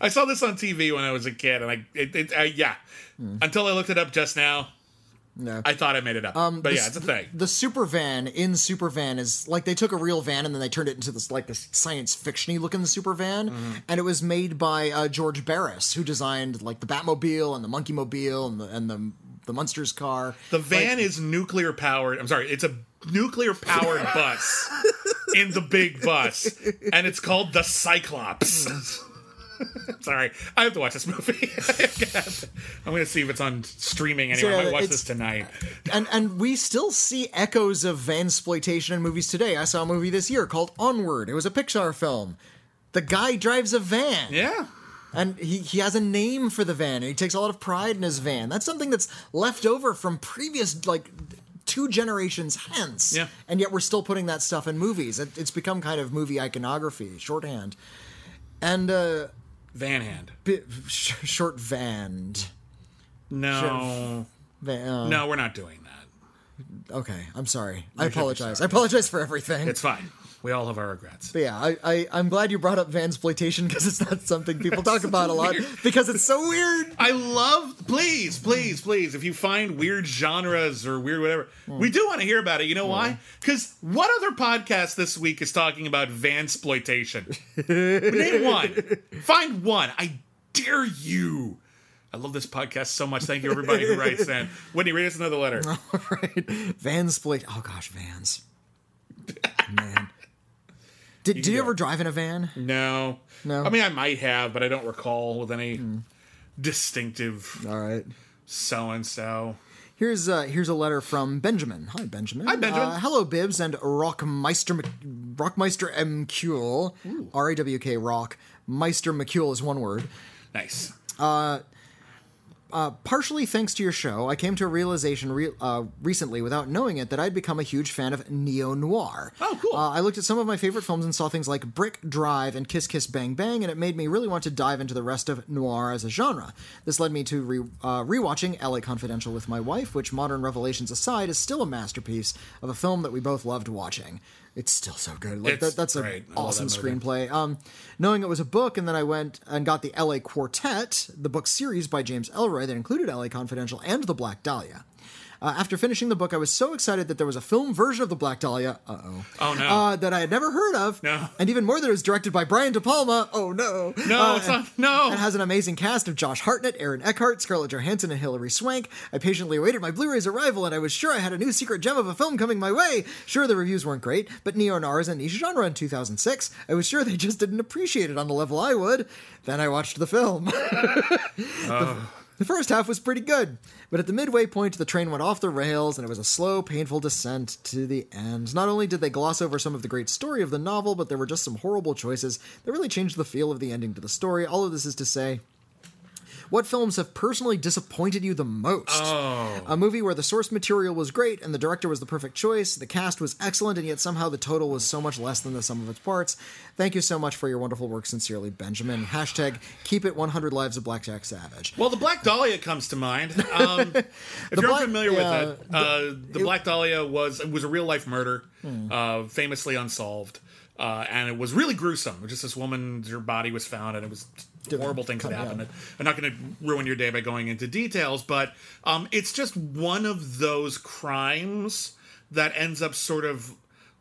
I saw this on TV when I was a kid, and I, it, it, I yeah, until I looked it up just now, No. I thought I made it up. but yeah, it's a thing. The super van in super van is like they took a real van and then they turned it into this like this science fictiony looking super van, Mm-hmm. and it was made by uh, George Barris, who designed like the Batmobile and the Monkeemobile and the and the the Munsters car. The van is nuclear powered. I'm sorry, it's a nuclear powered bus in the big bus, and it's called the Cyclops. sorry, I have to watch this movie. I'm going to see if it's on streaming anywhere. I yeah, might watch this tonight. and and we still see echoes of van exploitation in movies today. I saw a movie this year called Onward. It was a Pixar film. The guy drives a van. Yeah. And he, he has a name for the van, and he takes a lot of pride in his van. That's something that's left over from previous, like, two generations hence. Yeah. And yet we're still putting that stuff in movies. It, it's become kind of movie iconography, shorthand. And, uh, Van Hand. bi- sh- short vanned. No. Van, uh, No, we're not doing that. Okay, I'm sorry. I apologize. I apologize for everything. It's fine. We all have our regrets. But yeah, I, I, I'm glad you brought up vansploitation because it's not something people talk about a lot because it's so weird. I love, please, please, please, if you find weird genres or weird whatever, hmm. we do want to hear about it. You know hmm. why? Because what other podcast this week is talking about vansploitation? Name one. Find one. I dare you. I love this podcast so much. Thank you, everybody who writes in. Whitney, read us another letter. right? Vansploit. Oh gosh, vans. Man. Did, did you ever drive in a van? No. No. I mean, I might have, but I don't recall with any distinctive All right. so and so. Here's uh, here's a letter from Benjamin. Hi, Benjamin. Hi, Benjamin. Uh, hello, Bibbs and Rockmeister Rockmeister M. Kuhl. R A W K Rock. Meister McCule is one word. Nice. Partially thanks to your show, I came to a realization re- uh, recently, without knowing it, that I'd become a huge fan of neo noir. Oh, cool. Uh, I looked at some of my favorite films and saw things like Brick Drive and Kiss Kiss Bang Bang, and it made me really want to dive into the rest of noir as a genre. This led me to re- uh, rewatching LA Confidential with my wife, which, modern revelations aside, is still a masterpiece of a film that we both loved watching. It's still so good. Like that, that's an. Awesome that screenplay. Um, knowing it was a book, and then I went and got the L.A. Quartet, the book series by James Ellroy that included L.A. Confidential and The Black Dahlia. Uh, after finishing the book, I was so excited that there was a film version of The Black Dahlia. Uh oh. Oh, no. Uh, that I had never heard of. No. And even more that it was directed by Brian De Palma. Oh no. No, Uh, it's not. No. It has an amazing cast of Josh Hartnett, Aaron Eckhart, Scarlett Johansson, and Hilary Swank. I patiently awaited my Blu-ray's arrival, and I was sure I had a new secret gem of a film coming my way. Sure, the reviews weren't great, but neo-noir is a niche genre in 2006. I was sure they just didn't appreciate it on the level I would. Then I watched the film. The first half was pretty good, but at the midway point, the train went off the rails and it was a slow, painful descent to the end. Not only did they gloss over some of the great story of the novel, but there were just some horrible choices that really changed the feel of the ending to the story. All of this is to say, what films have personally disappointed you the most? Oh. A movie where the source material was great and the director was the perfect choice, the cast was excellent, and yet somehow the total was so much less than the sum of its parts. Thank you so much for your wonderful work. Sincerely, Benjamin. Hashtag keep it 100 lives of Blackjack Savage. Well, the Black Dahlia comes to mind. Um, if you're Black- yeah, with it, uh, the Black Dahlia was it was a real life murder, Hmm. uh, famously unsolved, uh, and it was really gruesome. Just this woman's her body was found, and it was horrible things that happen. happened. I'm not going to ruin your day by going into details, but um, it's just one of those crimes that ends up sort of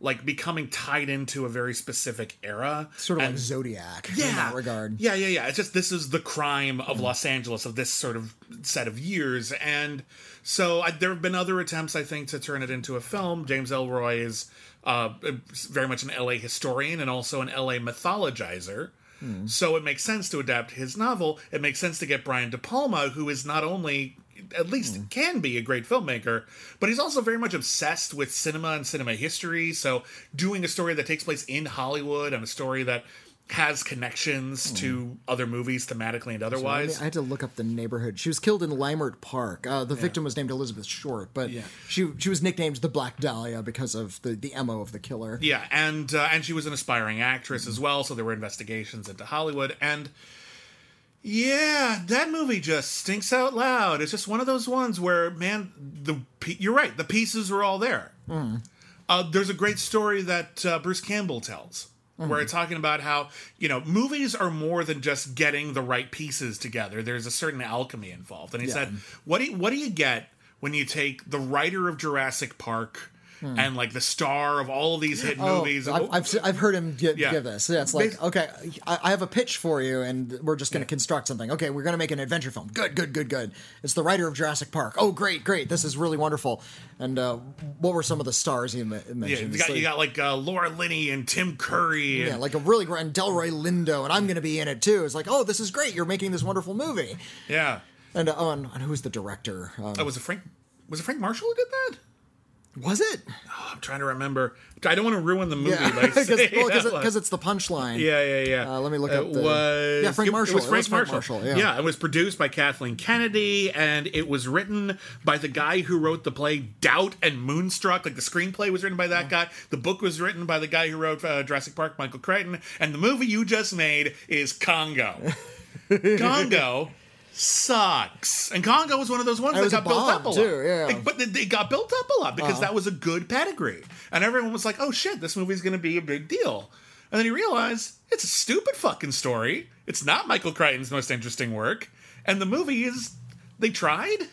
like becoming tied into a very specific era. Sort of And- like Zodiac in that regard. yeah, yeah, yeah. It's just this is the crime of Los Angeles of this sort of set of years, and so I, there have been other attempts, I think, to turn it into a film. James Ellroy is uh, very much an LA historian and also an LA mythologizer. Hmm. So it makes sense to adapt his novel. It makes sense to get Brian De Palma, who is not only at least hmm. can be a great filmmaker, but he's also very much obsessed with cinema and cinema history. So doing a story that takes place in Hollywood and a story that has connections to other movies thematically and otherwise. mean, I had to look up the neighborhood. She was killed in Leimert Park. Uh, the victim was named Elizabeth Short, but Yeah. she she was nicknamed the Black Dahlia because of the, the mo of the killer. Yeah, and uh, and she was an aspiring actress as well, so there were investigations into Hollywood and yeah, that movie just stinks out loud. It's just one of those ones where man, the you're right, the pieces were all there. Uh, there's a great story that uh, Bruce Campbell tells. Where it's mm-hmm. talking about how you know movies are more than just getting the right pieces together. There's a certain alchemy involved, and he Yeah. said, "What do you, what do you get when you take the writer of Jurassic Park and like the star of all of these hit movies?" Hmm. Oh, I've, I've, I've heard him gi- Yeah. give this. Yeah, it's like, Bas- okay, I, I have a pitch for you, and we're just going to construct something. Okay, we're going to make an adventure film. Good, good, good, good. It's the writer of Jurassic Park. Oh, great, great. This is really wonderful. And uh, what were some of the stars you ma- Yeah, mentioned? you got, you like- got like uh, Laura Linney and Tim Curry. yeah, like a really great and Delroy Lindo, and I'm going to be in it too. It's like, oh, this is great. You're making this wonderful movie. yeah. And uh, oh, and, and who's the director? Um, Oh, was it Frank? Was it Frank Marshall who did that? Was it? Oh, I'm trying to remember. I don't want to ruin the movie Yeah, because well, it's the punchline. Yeah, yeah, yeah. Uh, let me look It up the- was, Yeah, Frank it- Marshall. It was It Frank, was Frank Marshall. Marshall, yeah. it was produced by Kathleen Kennedy, and it was written by the guy who wrote the play Doubt and Moonstruck. Like the screenplay was written by that guy. The book was written by the guy who wrote uh, Jurassic Park, Michael Crichton, and the movie you just made is Congo. Congo sucks. And Congo was one of those ones that got built up a lot. too, yeah. Like, but it got built up a lot because Uh-huh. that was a good pedigree. And everyone was like, oh shit, this movie's going to be a big deal. And then you realize it's a stupid fucking story. It's not Michael Crichton's most interesting work. And the movie is, they tried,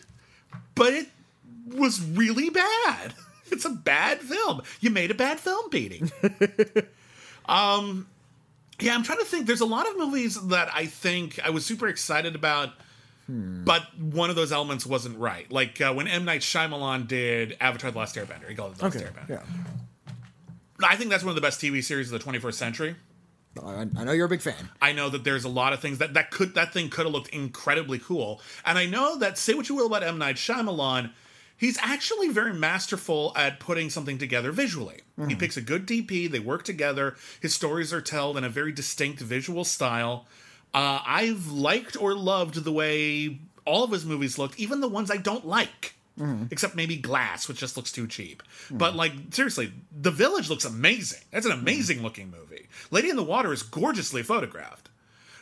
but it was really bad. It's a bad film. You made a bad film, Petey. um, yeah, I'm trying to think. There's a lot of movies that I think I was super excited about, but one of those elements wasn't right. Like uh, when M Night Shyamalan did Avatar: The Last Airbender. He called it The Last Okay, Airbender. yeah. I think that's one of the best TV series of the 21st century. I, I know you're a big fan. I know that there's a lot of things that that could that thing could have looked incredibly cool, and I know that say what you will about M Night Shyamalan, he's actually very masterful at putting something together visually. He picks a good DP, they work together. His stories are told in a very distinct visual style. Uh, I've liked or loved the way all of his movies looked, even the ones I don't like. Except maybe Glass, which just looks too cheap. But like seriously, The Village looks amazing. That's an amazing looking movie. Lady in the Water is gorgeously photographed.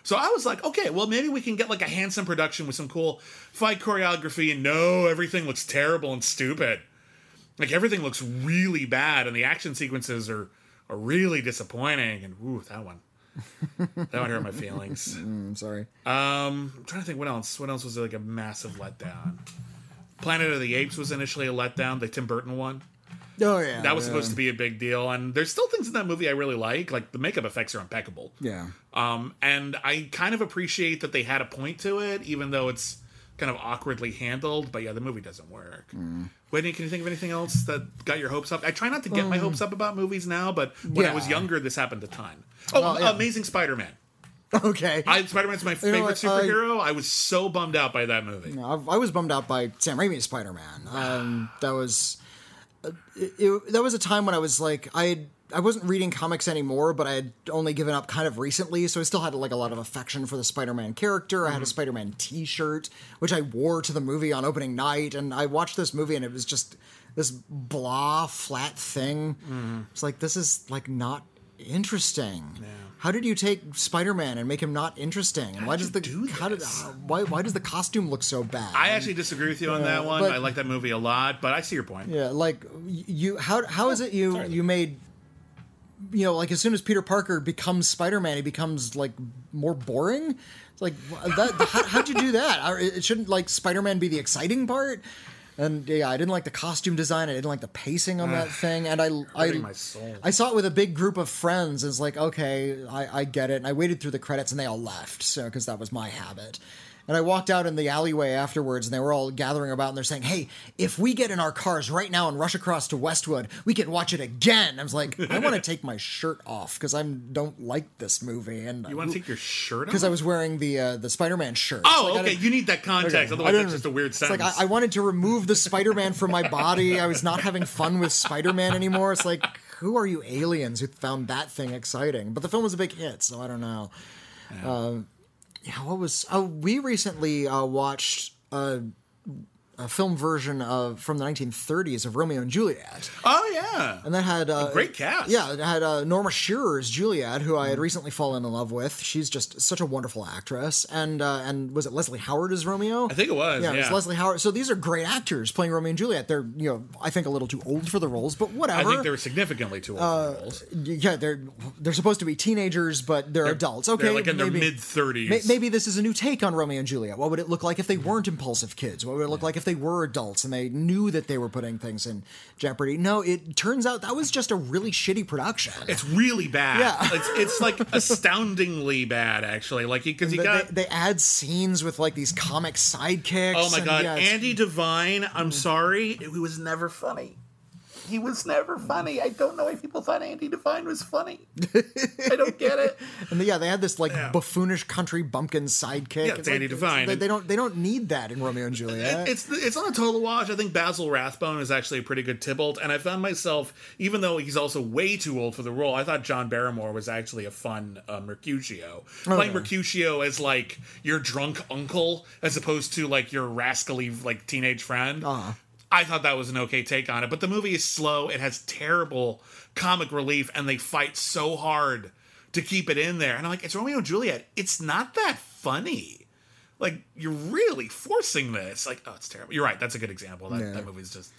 So I was like, okay, well maybe we can get like a handsome production with some cool fight choreography. And no, everything looks terrible and stupid. Like everything looks really bad, and the action sequences are are really disappointing, and ooh, that one, that one hurt my feelings. I'm sorry. Um, I'm trying to think what else. What else was like a massive letdown? Planet of the Apes was initially a letdown. The Tim Burton one. oh yeah, That was yeah. supposed to be a big deal, and there's still things in that movie I really like. Like the makeup effects are impeccable. Yeah. Um, and I kind of appreciate that they had a point to it, even though it's kind of awkwardly handled. But yeah, the movie doesn't work. Mm. Whitney, can you think of anything else that got your hopes up? I try not to get my hopes up about movies now, but when I was Um, younger, this happened a ton. Oh, Well, yeah. Amazing Spider-Man. Okay. I, Spider-Man's my favorite what, I- superhero. I was so bummed out by that movie. I, I was bummed out by Sam Raimi's Spider Man. Um, that was uh, it, it- that was a time when I was like I had, I wasn't reading comics anymore, but I had only given up kind of recently, so I still had like a lot of affection for the Spider Man character. I had a mm-hmm. Spider Man T shirt which I wore to the movie on opening night, and I watched this movie and it was just this blah flat thing. Mm-hmm. It's like this is like not interesting. How did you take Spider-Man and make him not interesting? And why does the do how did uh, why why does the costume look so bad? I actually disagree with you on that uh, one. but- I like that movie a lot, but I see your point. Yeah, like you how how is it you sorry. you made you know like as soon as Peter Parker becomes Spider-Man he becomes like more boring? It's like that how, how'd you do that? It shouldn't like Spider-Man be the exciting part? And yeah, I didn't like the costume design. I didn't like the pacing on that thing. And I, I. I saw it with a big group of friends. And it's like, okay, I, I get it. And I waited through the credits, and they all left. So because that was my habit. And I walked out in the alleyway afterwards, and they were all gathering about, and they're saying, "Hey, if we get in our cars right now and rush across to Westwood, we can watch it again." I was like, "I want to take my shirt off because I don't like this movie." And You want to take your shirt off? because I was wearing the uh, the Spider-Man shirt. Oh, Like, okay. You need that context. I Otherwise, it's just a weird It's sentence. like I, I wanted to remove the Spider-Man from my body. I was not having fun with Spider-Man anymore. It's like, who are you aliens who found that thing exciting? But the film was a big hit, so I don't know. Um, yeah, what was? Oh, we recently uh, watched. Uh, a film version of from the 1930s of Romeo and Juliet, oh yeah. and that had uh, great cast. Yeah, it had uh, Norma Shearer as Juliet, who. I had recently fallen in love with. She's just such a wonderful actress, and uh, and was it Leslie Howard as Romeo? I think it was. Yeah, Yeah, it was Leslie Howard. So these are great actors playing Romeo and Juliet. They're you know I think a little too old for the roles, but whatever. I think they were significantly too old Uh, for roles. yeah, they're they're supposed to be teenagers, but they're, adults. Okay, They're like in their mid thirties. May- Maybe this is a new take on Romeo and Juliet. What would it look like if they weren't impulsive kids? What would it look like if they were adults and they knew that they were putting things in jeopardy? No, it turns out that was just a really shitty production. It's really bad. Yeah. It's it's like astoundingly bad actually. Like because he they, got they, they add scenes with like these comic sidekicks. Oh my and, god, yeah, Andy Devine, I'm sorry, he was never funny. He was never funny. I don't know why people thought Andy Devine was funny. I don't get it. And yeah, they had this like Yeah. buffoonish country bumpkin sidekick. Yeah, it's Andy like, Devine. They, they don't they don't need that in Romeo and Juliet. It's it's on a total watch. I think Basil Rathbone is actually a pretty good Tybalt, and I found myself, even though he's also way too old for the role, I thought John Barrymore was actually a fun uh, Mercutio. Playing yeah. Mercutio as like your drunk uncle, as opposed to like your rascally like teenage friend. Uh-huh. I thought that was an okay take on it, but the movie is slow. It has terrible comic relief, and they fight so hard to keep it in there. And I'm like, it's Romeo and Juliet. It's not that funny. Like you're really forcing this. Like, oh, it's terrible. You're right. That's a good example. That, Yeah. that movie's just.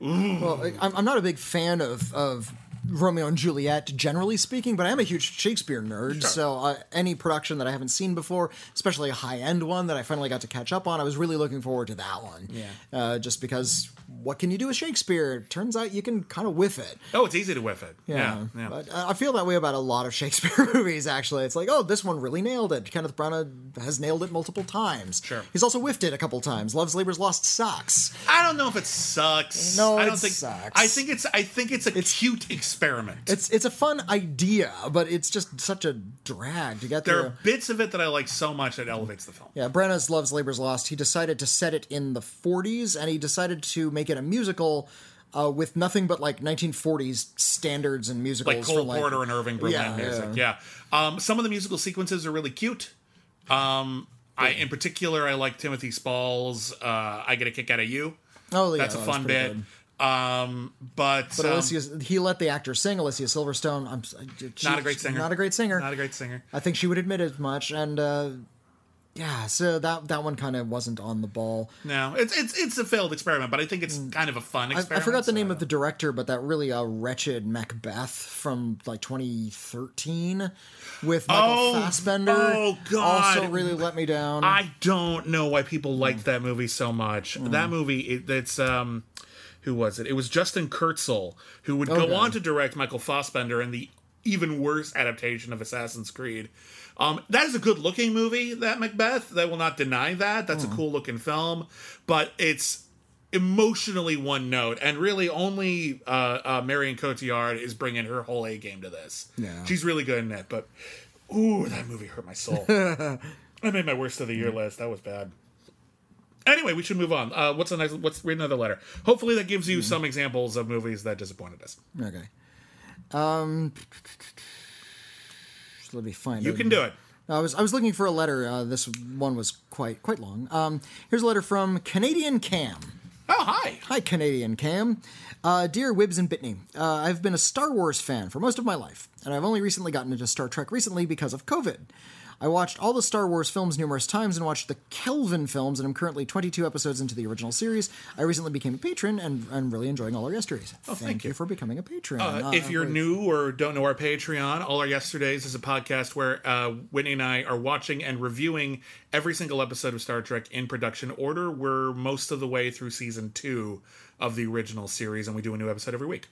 Well, I- I'm, I'm not a big fan of, of Romeo and Juliet, generally speaking, but I am a huge Shakespeare nerd. So uh, any production that I haven't seen before, especially a high end one that I finally got to catch up on, I was really looking forward to that one. Yeah. Uh, just because what can you do with Shakespeare? Turns out you can kind of whiff it. Oh, it's easy to whiff it. Yeah, yeah. But uh, I feel that way about a lot of Shakespeare movies, actually. It's like, oh, this one really nailed it. Kenneth Branagh has nailed it multiple times. Sure. He's also whiffed it a couple times. Love's Labor's Lost sucks. I don't know if it sucks. No, I don't it think. sucks. I think it's. I think it's a cute experiment. It's it's a fun idea, but it's just such a drag to get there there. are bits of it that I like so much that elevates the film. Yeah, Branagh's Love's Labor's Lost. He decided to set it in the 40s, and he decided to make it a musical uh, with nothing but like 1940s standards and musicals. Like Cole from, like, Porter and Irving Berlin Yeah, music. yeah. Yeah. Um, some of the musical sequences are really cute. Um, I, in particular, I like Timothy Spall's uh, "I Get a Kick Out of You." Oh, yeah, That's a fun bit. good. Um, but But um, Alicia, he let the actor sing. Alicia Silverstone, I'm she- Not a great singer. Not a great singer. not a great singer. I think she would admit as much. And uh, yeah, so that that one kind of wasn't on the ball. No, it's it's it's a failed experiment, but I think it's kind of a fun Mm. I, experiment. I forgot the so- name of the director, but that really uh, wretched Macbeth from like 2013 with Michael Oh, Fassbender. oh, God. Also really let me down. I don't know why people Mm. liked that movie so much. That movie, it, it's um, who was it? It was Justin Kurzel who would go on to direct Michael Fassbender in the even worse adaptation of Assassin's Creed. Um, that is a good looking movie, that Macbeth. I will not deny that. That's Mm. a cool looking film, but it's emotionally one note, and really only uh, uh, Marion Cotillard is bringing her whole A game to this. Yeah. she's really good in it. But ooh, that movie hurt my soul. I made my worst of the year list. That was bad. Anyway, we should move on. Uh, what's the next? What's read another letter? Hopefully, that gives you some examples of movies that disappointed us. okay. Um, let me find. You it. can do it. I was I was looking for a letter. Uh, this one was quite quite long. Um, here's a letter from Canadian Cam. Oh, hi. Hi, Canadian Cam. Uh, dear Wibbs and Bitney, uh, I've been a Star Wars fan for most of my life, and I've only recently gotten into Star Trek recently because of COVID. I watched all the Star Wars films numerous times and watched the Kelvin films, and I'm currently 22 episodes into the original series. I recently became a patron and I'm really enjoying all our yesterdays. Oh, thank you. for becoming a patron. Uh, Uh, if you're wait. new or don't know our Patreon, All Our Yesterdays is a podcast where uh, Whitney and I are watching and reviewing every single episode of Star Trek in production order. We're most of the way through season two of the original series, and we do a new episode every week.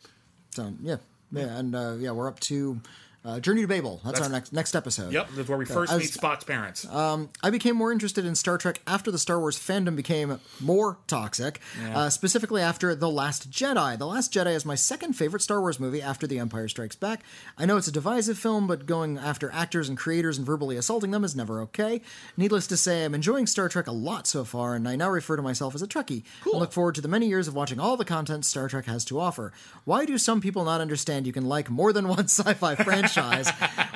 So, yeah, yeah, and uh, yeah, we're up to uh, Journey to Babel. That's, our next next episode. Yep, that's where we first meet Spock's parents. I became more interested in Star Trek after the Star Wars fandom became more toxic, uh, specifically after The Last Jedi. The Last Jedi is my second favorite Star Wars movie after The Empire Strikes Back. I know it's a divisive film, but going after actors and creators and verbally assaulting them is never okay. Needless to say, I'm enjoying Star Trek a lot so far, and I now refer to myself as a Trekkie. I look forward to the many years of watching all the content Star Trek has to offer. Why do some people not understand you can like more than one sci fi franchise?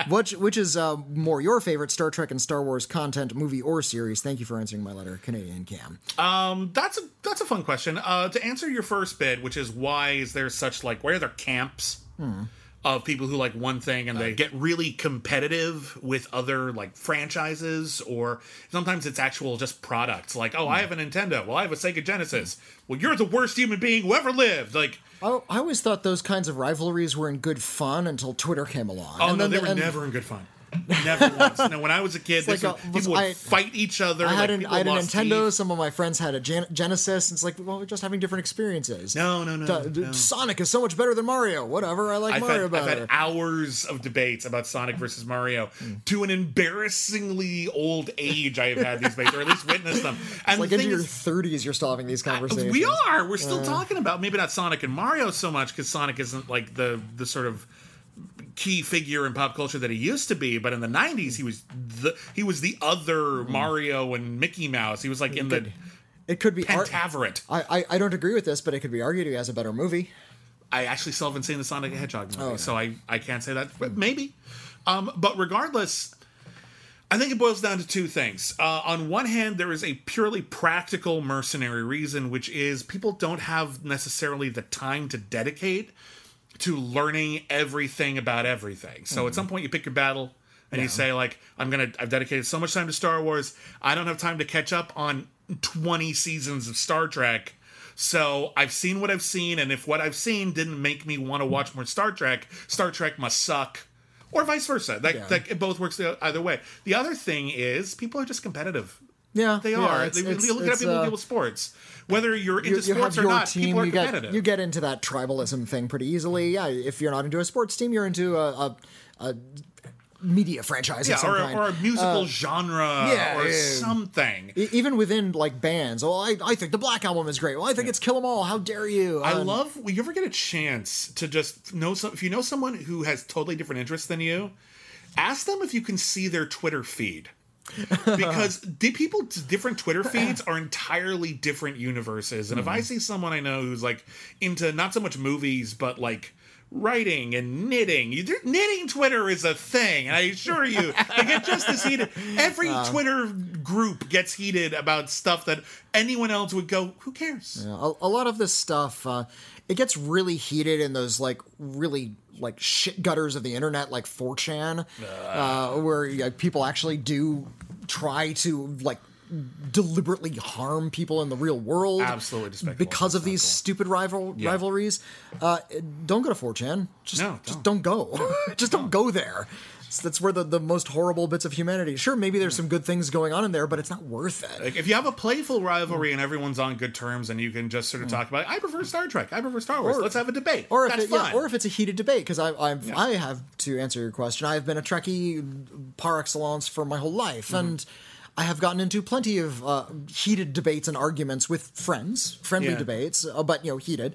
Which, which is uh, more your favorite Star Trek and Star Wars content, movie or series? Thank you for answering my letter, Canadian Cam. Um, that's a that's a fun question. Uh, to answer your first bit, which is why is there such like why are there camps of people who like one thing and they get really competitive with other like franchises, or sometimes it's actual just products. Like, oh, I mm. have a Nintendo. Well, I have a Sega Genesis. Well, you're the worst human being who ever lived. Like, I, I always thought those kinds of rivalries were in good fun until Twitter came along. oh And no, then they the- were and never in good fun. Never once. No, when I was a kid, like a- was- people would I- fight each other. I had, like, an, I had a Nintendo. teeth. Some of my friends had a Gen- Genesis. And it's like, well, we're just having different experiences. No, no, no, D- no. Sonic is so much better than Mario. Whatever. I like I've Mario had, I've had hours of debates about Sonic versus Mario to an embarrassingly old age. I have had these debates, or at least witnessed them. And like the into your 30s, you're still having these conversations. we are. We're still talking about maybe not Sonic and Mario so much because Sonic isn't like the the sort of key figure in pop culture that he used to be. But in the '90s, he was the he was the other Mario and Mickey Mouse. He was like in the It could be. Ar- Pentaverate. I, I I don't agree with this, but it could be argued he has a better movie. I actually still haven't seen the Sonic the Hedgehog movie, okay. so I, I can't say that. But maybe. Um, but regardless, I think it boils down to two things. Uh, on one hand, there is a purely practical mercenary reason, which is people don't have necessarily the time to dedicate to learning everything about everything. So at some point, you pick your battle. And you say like, I'm gonna, I've dedicated so much time to Star Wars. I don't have time to catch up on 20 seasons of Star Trek. So I've seen what I've seen, and if what I've seen didn't make me want to watch more Star Trek, Star Trek must suck, or vice versa. That, Yeah. that it both works either way. The other thing is people are just competitive. Yeah, They yeah, are. it's- They, it's- look at people uh, deal with sports. Whether you're into you, you sports or not, team. people are You competitive. get you get into that tribalism thing pretty easily. Yeah, if you're not into a sports team, you're into a, a, a media franchise yeah, or, or a musical genre yeah, or yeah. something. Even within like bands. Well, I, I think the Black Album is great. Well, I think it's Kill 'Em All. How dare you? I Um, love when you ever get a chance to just know some. If you know someone who has totally different interests than you, ask them if you can see their Twitter feed. because the people different Twitter feeds are entirely different universes. And if I see someone I know who's like into not so much movies but like writing and knitting, you, knitting Twitter is a thing, and I assure you, they get just as heated. Every Twitter group gets heated about stuff that anyone else would go, "Who cares?" a, a lot of this stuff uh, it gets really heated in those like really like shit gutters of the internet like 4chan uh, where yeah, people actually do try to like deliberately harm people in the real world. Absolutely despicable. Because of these Despicable. stupid rival rivalries. Uh, don't go to 4chan. Just, No, just don't go. just don't go there. So that's where the, the most horrible bits of humanity. Sure, maybe there's some good things going on in there, but it's not worth it. Like if you have a playful rivalry and everyone's on good terms and you can just sort of talk about, it, I prefer Star Trek, I prefer Star Wars. Or- Let's have a debate. or if That's it, yeah, or if it's a heated debate, because I I've, I have to answer your question. I've been a Trekkie par excellence for my whole life, Mm-hmm. and I have gotten into plenty of uh, heated debates and arguments with friends, friendly Yeah. debates, uh, but you know heated.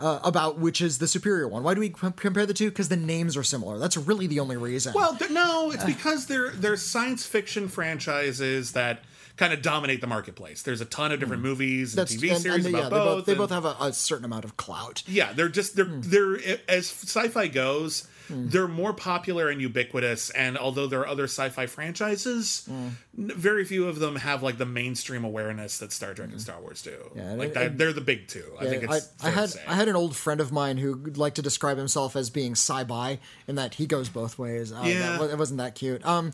Uh, about which is the superior one. Why do we com- compare the two? Because the names are similar. That's really the only reason. Well, no, it's because they're they're science fiction franchises that kind of dominate the marketplace. There's a ton of different movies and TV series they- about yeah, both. they both, they both have a, a certain amount of clout. Yeah, they're just they're Hmm. they're as sci-fi goes, they're more popular and ubiquitous. And although there are other sci-fi franchises, n- very few of them have like the mainstream awareness that Star Trek and Star Wars do. Yeah, like it- that, it- they're the big two. I think I, it's I had. I had an old friend of mine who liked to describe himself as being sci-bi in that he goes both ways. Uh, Yeah. that, it wasn't that cute. Um,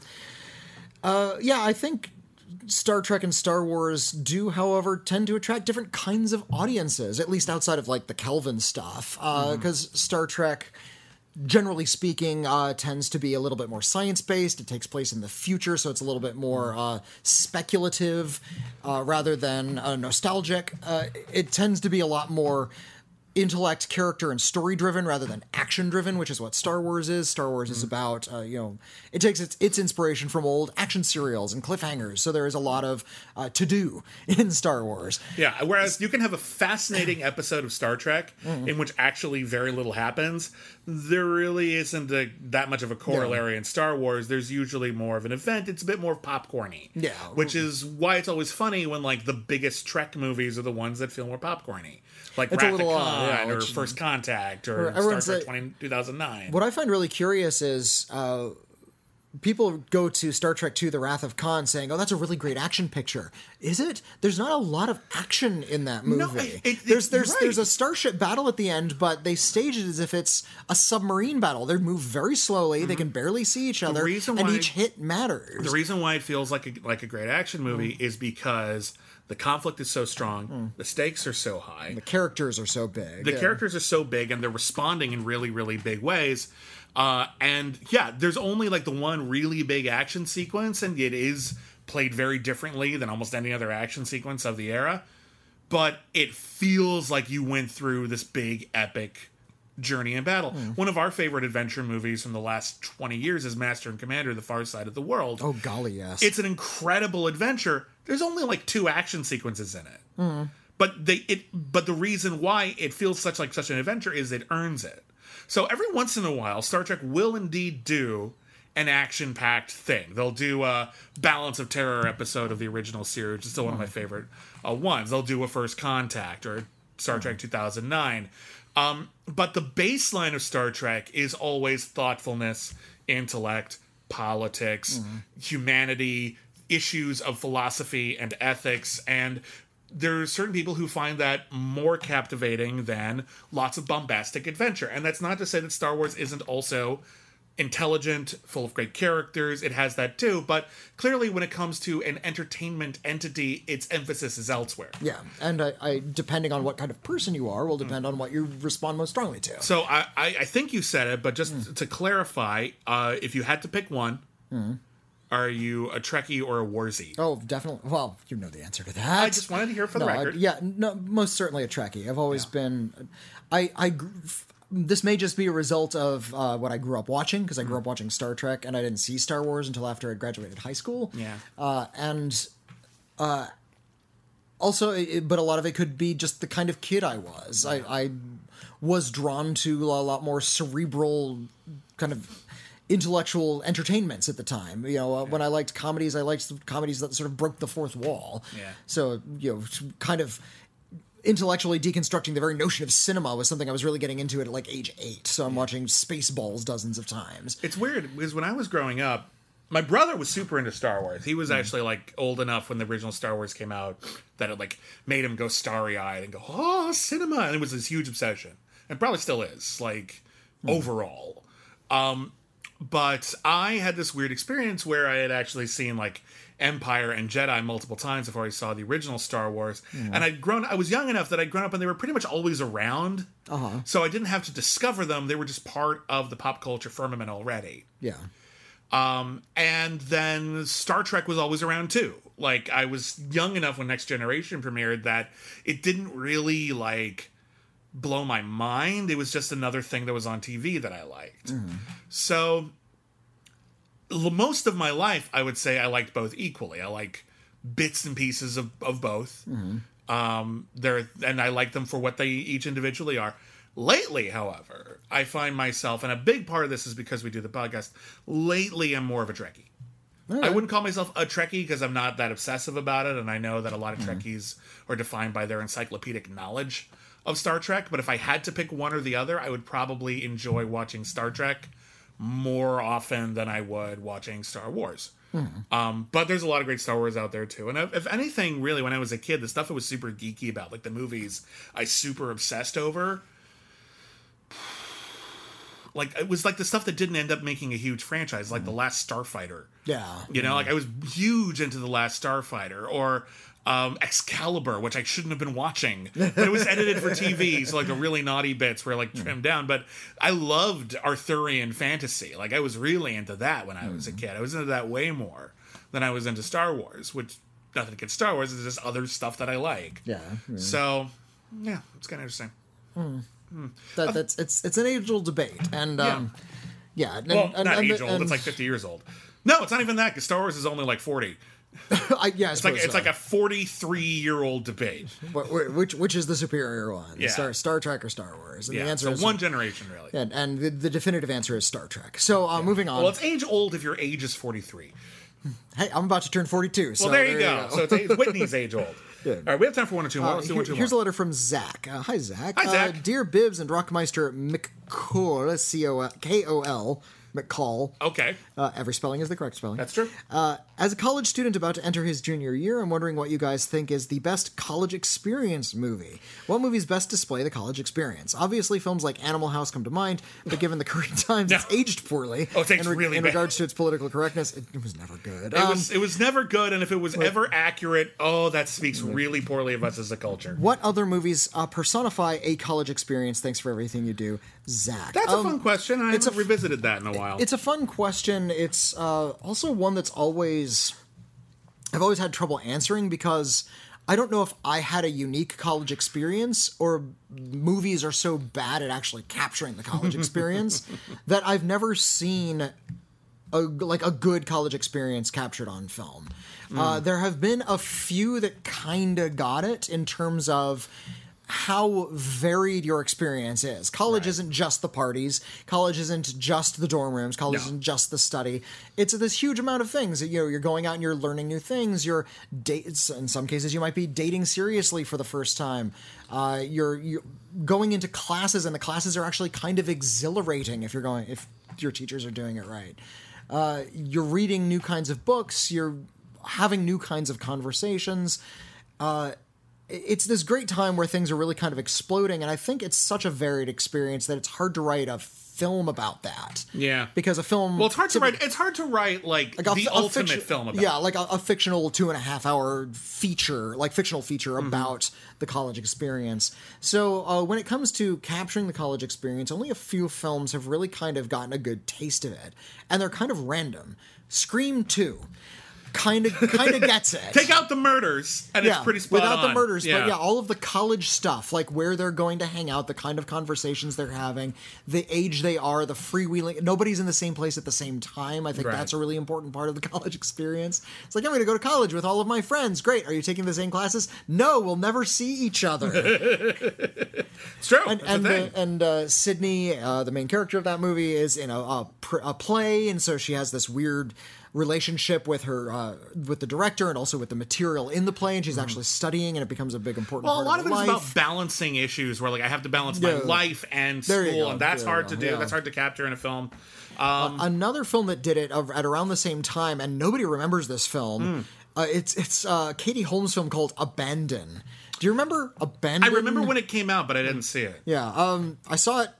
uh, yeah, I think Star Trek and Star Wars do, however, tend to attract different kinds of audiences, at least outside of like the Kelvin stuff, because Star Trek. Generally speaking, uh, tends to be a little bit more science based. It takes place in the future, so it's a little bit more uh, speculative uh, rather than uh, nostalgic. Uh, it tends to be a lot more intellect, character, and story driven rather than action driven, which is what Star Wars is. Star Wars is about, uh, you know, it takes its, its inspiration from old action serials and cliffhangers. So there is a lot of uh, to do in Star Wars. Yeah, whereas you can have a fascinating episode of Star Trek Mm-hmm. in which actually very little happens. There really isn't a, that much of a corollary in Star Wars. There's usually more of an event. It's a bit more popcorny. Yeah. which is why it's always funny when like the biggest Trek movies are the ones that feel more popcorny, like It's a Wrath of little odd, yeah, or First Contact or Star Trek like- 20, 2009. What I find really curious is uh, people go to Star Trek II: The Wrath of Khan saying, "Oh, that's a really great action picture." Is it? There's not a lot of action in that movie. No, it- it- there's there's you're there's a starship battle at the end, but they stage it as if it's a submarine battle. They move very slowly. They can barely see each other, Mm-hmm. and why- each hit matters. The reason why it feels like a, like a great action movie Mm. is because the conflict is so strong, the stakes are so high, the characters are so big. the Yeah. characters are so big and they're responding in really really big ways. Uh, and yeah there's only like the one really big action sequence and it is played very differently than almost any other action sequence of the era. But it feels like you went through this big epic journey in battle Hmm. one of our favorite adventure movies from the last 20 years is master and commander the far side of the world Oh golly, yes. it's an incredible adventure. There's only like two action sequences in it. But they it but the reason why it feels such like such an adventure is it earns it. So every once in a while, Star Trek will indeed do an action-packed thing. They'll do a Balance of Terror episode of the original series, which is still one of my favorite uh, ones. They'll do a First Contact or Star Trek 2009. Um, but the baseline of Star Trek is always thoughtfulness, intellect, politics, humanity, issues of philosophy and ethics, and there's certain people who find that more captivating than lots of bombastic adventure. And that's not to say that Star Wars isn't also intelligent, full of great characters. It has that too, but clearly when it comes to an entertainment entity, its emphasis is elsewhere. yeah, and I, I depending on what kind of person you are, will depend on what you respond most strongly to. So I, I, I think you said it, but just to clarify, uh, if you had to pick one, are you a Trekkie or a Warzy? Oh, definitely. Well, you know the answer to that. I just wanted to hear for the No, I- record. yeah, no, most certainly a Trekkie. I've always been. I, I. This may just be a result of uh, what I grew up watching because I grew up watching Star Trek and I didn't see Star Wars until after I graduated high school. Yeah. Uh, and uh, also, it, but a lot of it could be just the kind of kid I was. I, I was drawn to a lot more cerebral kind of intellectual entertainments at the time. You know, uh, when I liked comedies, I liked comedies that sort of broke the fourth wall. Yeah. So, you know, kind of intellectually deconstructing the very notion of cinema was something I was really getting into at like age eight. So I'm watching Spaceballs dozens of times. It's weird because when I was growing up, my brother was super into Star Wars. He was actually like old enough when the original Star Wars came out that it like made him go starry eyed and go, "Oh, cinema!" And it was this huge obsession, and probably still is. Like overall, um, but I had this weird experience where I had actually seen like Empire and Jedi multiple times before I saw the original Star Wars. And I'd grown I was young enough that I'd grown up and they were pretty much always around. Uh-huh. So I didn't have to discover them. They were just part of the pop culture firmament already. Yeah. Um, and then Star Trek was always around too. Like I was young enough when Next Generation premiered that it didn't really like blow my mind. It was just another thing that was on TV that I liked. So l- most of my life, I would say I liked both equally. I like bits and pieces of, of both. Um, there and I like them for what they each individually are. Lately, however, I find myself, and a big part of this is because we do the podcast. Lately, I'm more of a Trekkie. I wouldn't call myself a Trekkie because I'm not that obsessive about it, and I know that a lot of Trekkies are defined by their encyclopedic knowledge of Star Trek. But if I had to pick one or the other, I would probably enjoy watching Star Trek more often than I would watching Star Wars. Hmm. Um, but there's a lot of great Star Wars out there too. And if if anything, really, when I was a kid, the stuff I was super geeky about, like the movies, I super obsessed over. Like it was like the stuff that didn't end up making a huge franchise, like the hmm. Last Starfighter. Yeah. You know, hmm. like I was huge into the Last Starfighter or um, Excalibur, which I shouldn't have been watching, but it was edited for TV, so like the really naughty bits were like trimmed down. But I loved Arthurian fantasy. Like I was really into that when I was a kid. I was into that way more than I was into Star Wars, which nothing against Star Wars, it's just other stuff that I like. Yeah. yeah. So yeah, it's kind of interesting. That, that's it's it's an age old debate, and um, yeah. and, Well, and- not and- age old. It's like fifty years old. No, it's not even that because Star Wars is only like forty. I, yeah, I It's like it's so. like a forty-three year old debate. Wh- which which is the superior one? Yeah. Star Star Trek or Star Wars? And Yeah, the answer so is one generation really. And, and the, the definitive answer is Star Trek. So uh, moving on. Well, it's age old if your age is 43. hey, I'm about to turn 42. So Well, there you go. So it's, it's Whitney's age old. All right, we have time for one or two more. Uh, here- one or two here's a letter from Zach. Uh, hi, Zach. Hi, Zach. Uh, Dear Bibbs and Rockmeister McCall, C-O-L, K-O-L, McCall. Okay, Uh, every spelling is the correct spelling. that's true. Uh, as a college student about to enter his junior year, I'm wondering what you guys think is the best college experience movie. What movies best display the college experience? Obviously, films like Animal House come to mind, but given the current times, it's aged poorly. Oh, it's aged in, really in bad. regards to its political correctness. It, it was never good. It Um, was it was never good, and if it was ever accurate, oh, that speaks really poorly of us as a culture. what other movies uh, personify a college experience? Thanks for everything you do, Zach. That's a Um, fun question. I it's haven't a- revisited that in a while. It's a fun question. It's uh, also one that's always I've always had trouble answering because I don't know if I had a unique college experience or movies are so bad at actually capturing the college experience that I've never seen a like a good college experience captured on film. Uh, there have been a few that kind of got it in terms of how varied your experience is. College isn't just the parties. College isn't just the dorm rooms. College No. isn't just the study. It's this huge amount of things. You know, you're going out and you're learning new things. You're dates. In some cases, you might be dating seriously for the first time. Uh, you're you're going into classes, and the classes are actually kind of exhilarating if you're going if your teachers are doing it right. Uh, you're reading new kinds of books. You're having new kinds of conversations it's this great time where things are really kind of exploding and i think it's such a varied experience that it's hard to write a film about that Yeah. because a film well, it's hard to write. It's hard to write like, like a- the a ultimate fiction- film about. yeah like a, a fictional two and a half hour feature like fictional feature Mm-hmm. about the college experience so uh, when it comes to capturing the college experience only a few films have really kind of gotten a good taste of it and they're kind of random scream 2 kind of kind of gets it Take out the murders, and it's pretty spot without the on. murders, but yeah, all of the college stuff, like where they're going to hang out, the kind of conversations they're having, the age they are, the freewheeling. Nobody's in the same place at the same time. I think Right. that's a really important part of the college experience. It's like I'm going to go to college with all of my friends. Great. Are you taking the same classes? No, we'll never see each other. It's true. and and, the the, and uh, Sydney, uh, the main character of that movie, is in a, a, pr- a play, and so she has this weird relationship with her uh, with the director and also with the material in the play, and she's actually studying, and it becomes a big important. Well, a lot of of her it is life. about balancing issues where like I have to balance my life and There school, and that's There hard to do. Yeah. That's hard to capture in a film. Another film that did it of- at around the same time, and nobody remembers this film. Hmm. Uh, it's it's uh, Katie Holmes' film called Abandon. Do you remember Abandon? I remember when it came out, but I didn't see it. Yeah, um, I saw it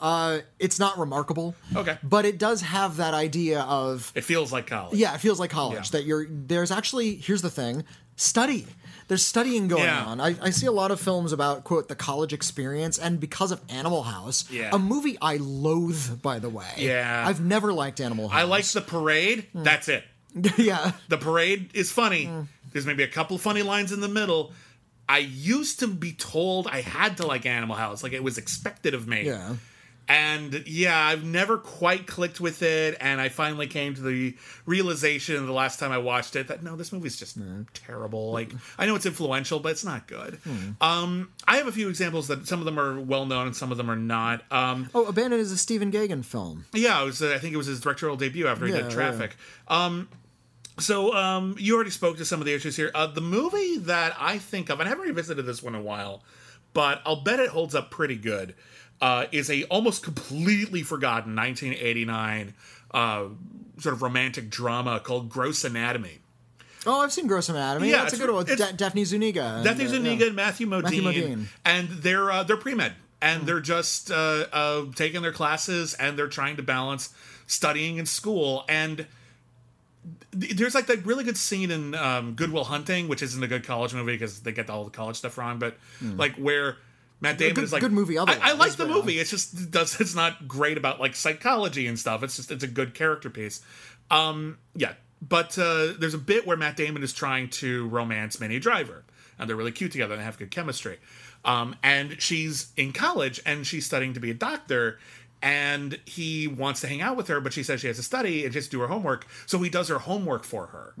Uh, it's not remarkable. Okay. But it does have that idea of It feels like college. yeah, it feels like college. Yeah. That you're there's actually here's the thing, study. There's studying going Yeah. on. I, I see a lot of films about quote the college experience, and because of Animal House, Yeah. a movie I loathe, by the way. Yeah. I've never liked Animal House. I like the parade. Hmm. That's it. yeah. The parade is funny. Hmm. There's maybe a couple funny lines in the middle. I used to be told I had to like Animal House, like it was expected of me. Yeah. And yeah, I've never quite clicked with it. And I finally came to the realization the last time I watched it that no, this movie's just terrible. Like, I know it's influential, but it's not good. Um, I have a few examples that some of them are well known and some of them are not. Um, Oh, Abandoned is a Stephen Gaghan film. yeah, it was, uh, I think it was his directorial debut after he Yeah, did Traffic. Um, so um, you already spoke to some of the issues here. Uh, the movie that I think of, and I haven't revisited this one in a while, but I'll bet it holds up pretty good. Uh, is a almost completely forgotten 1989 uh, sort of romantic drama called Gross Anatomy. Oh, I've seen Gross Anatomy. Yeah, that's a good one. it's- Daphne Zuniga. Daphne Zuniga yeah. and Matthew Modine, Matthew Modine. and they're uh, they're pre med, and they're just uh, uh, taking their classes, and they're trying to balance studying and school. And th- there's like that really good scene in um, Good Will Hunting, which isn't a good college movie because they get all the college stuff wrong, but like where. Matt Damon good- is like good movie I, I like the movie. It's just it does it's not great about like psychology and stuff. It's just it's a good character piece. Um, yeah, but uh, there's a bit where Matt Damon is trying to romance Minnie Driver, and they're really cute together and they have good chemistry. Um, and she's in college and she's studying to be a doctor, and he wants to hang out with her, but she says she has to study and just do her homework. So he does her homework for her,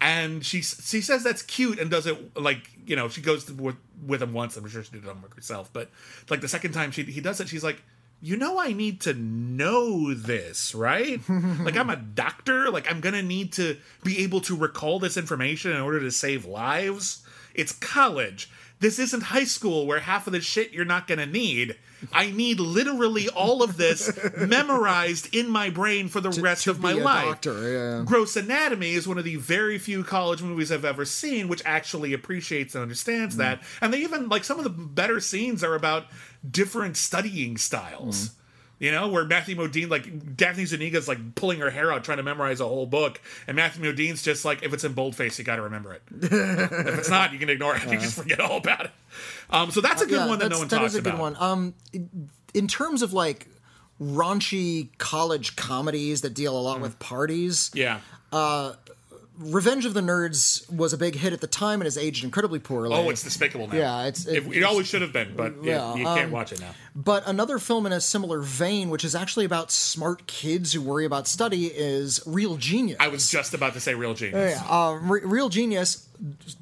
and she she says that's cute and does it like you know she goes to, with with him once. I'm sure she did homework herself, but like the second time she he does it, she's like you know I need to know this, right? like I'm a doctor, like I'm going to need to be able to recall this information in order to save lives. It's college. This isn't high school where half of the shit you're not going to need. I need literally all of this memorized in my brain for the rest to of my life. doctor, yeah. Gross Anatomy is one of the very few college movies I've ever seen which actually appreciates and understands mm. that. And they even like some of the better scenes are about different studying styles. Mm. You know, where Matthew Modine, like Daphne Zuniga's like pulling her hair out trying to memorize a whole book, and Matthew Modine's just like, if it's in boldface, you got to remember it. if it's not, you can ignore it. You just forget all about it. Um, so that's a good Yeah, one that no one that talks is a good about. one. Um, in terms of like raunchy college comedies that deal a lot with parties, Yeah. Revenge of the Nerds was a big hit at the time and has aged incredibly poorly. Oh, it's despicable now. Yeah, it's- it, it- it always should have been, but yeah, Yeah, you can't um, watch it now. But another film in a similar vein, which is actually about smart kids who worry about study, is Real Genius. I was just about to say Real Genius. Yeah, uh, Re- Real Genius,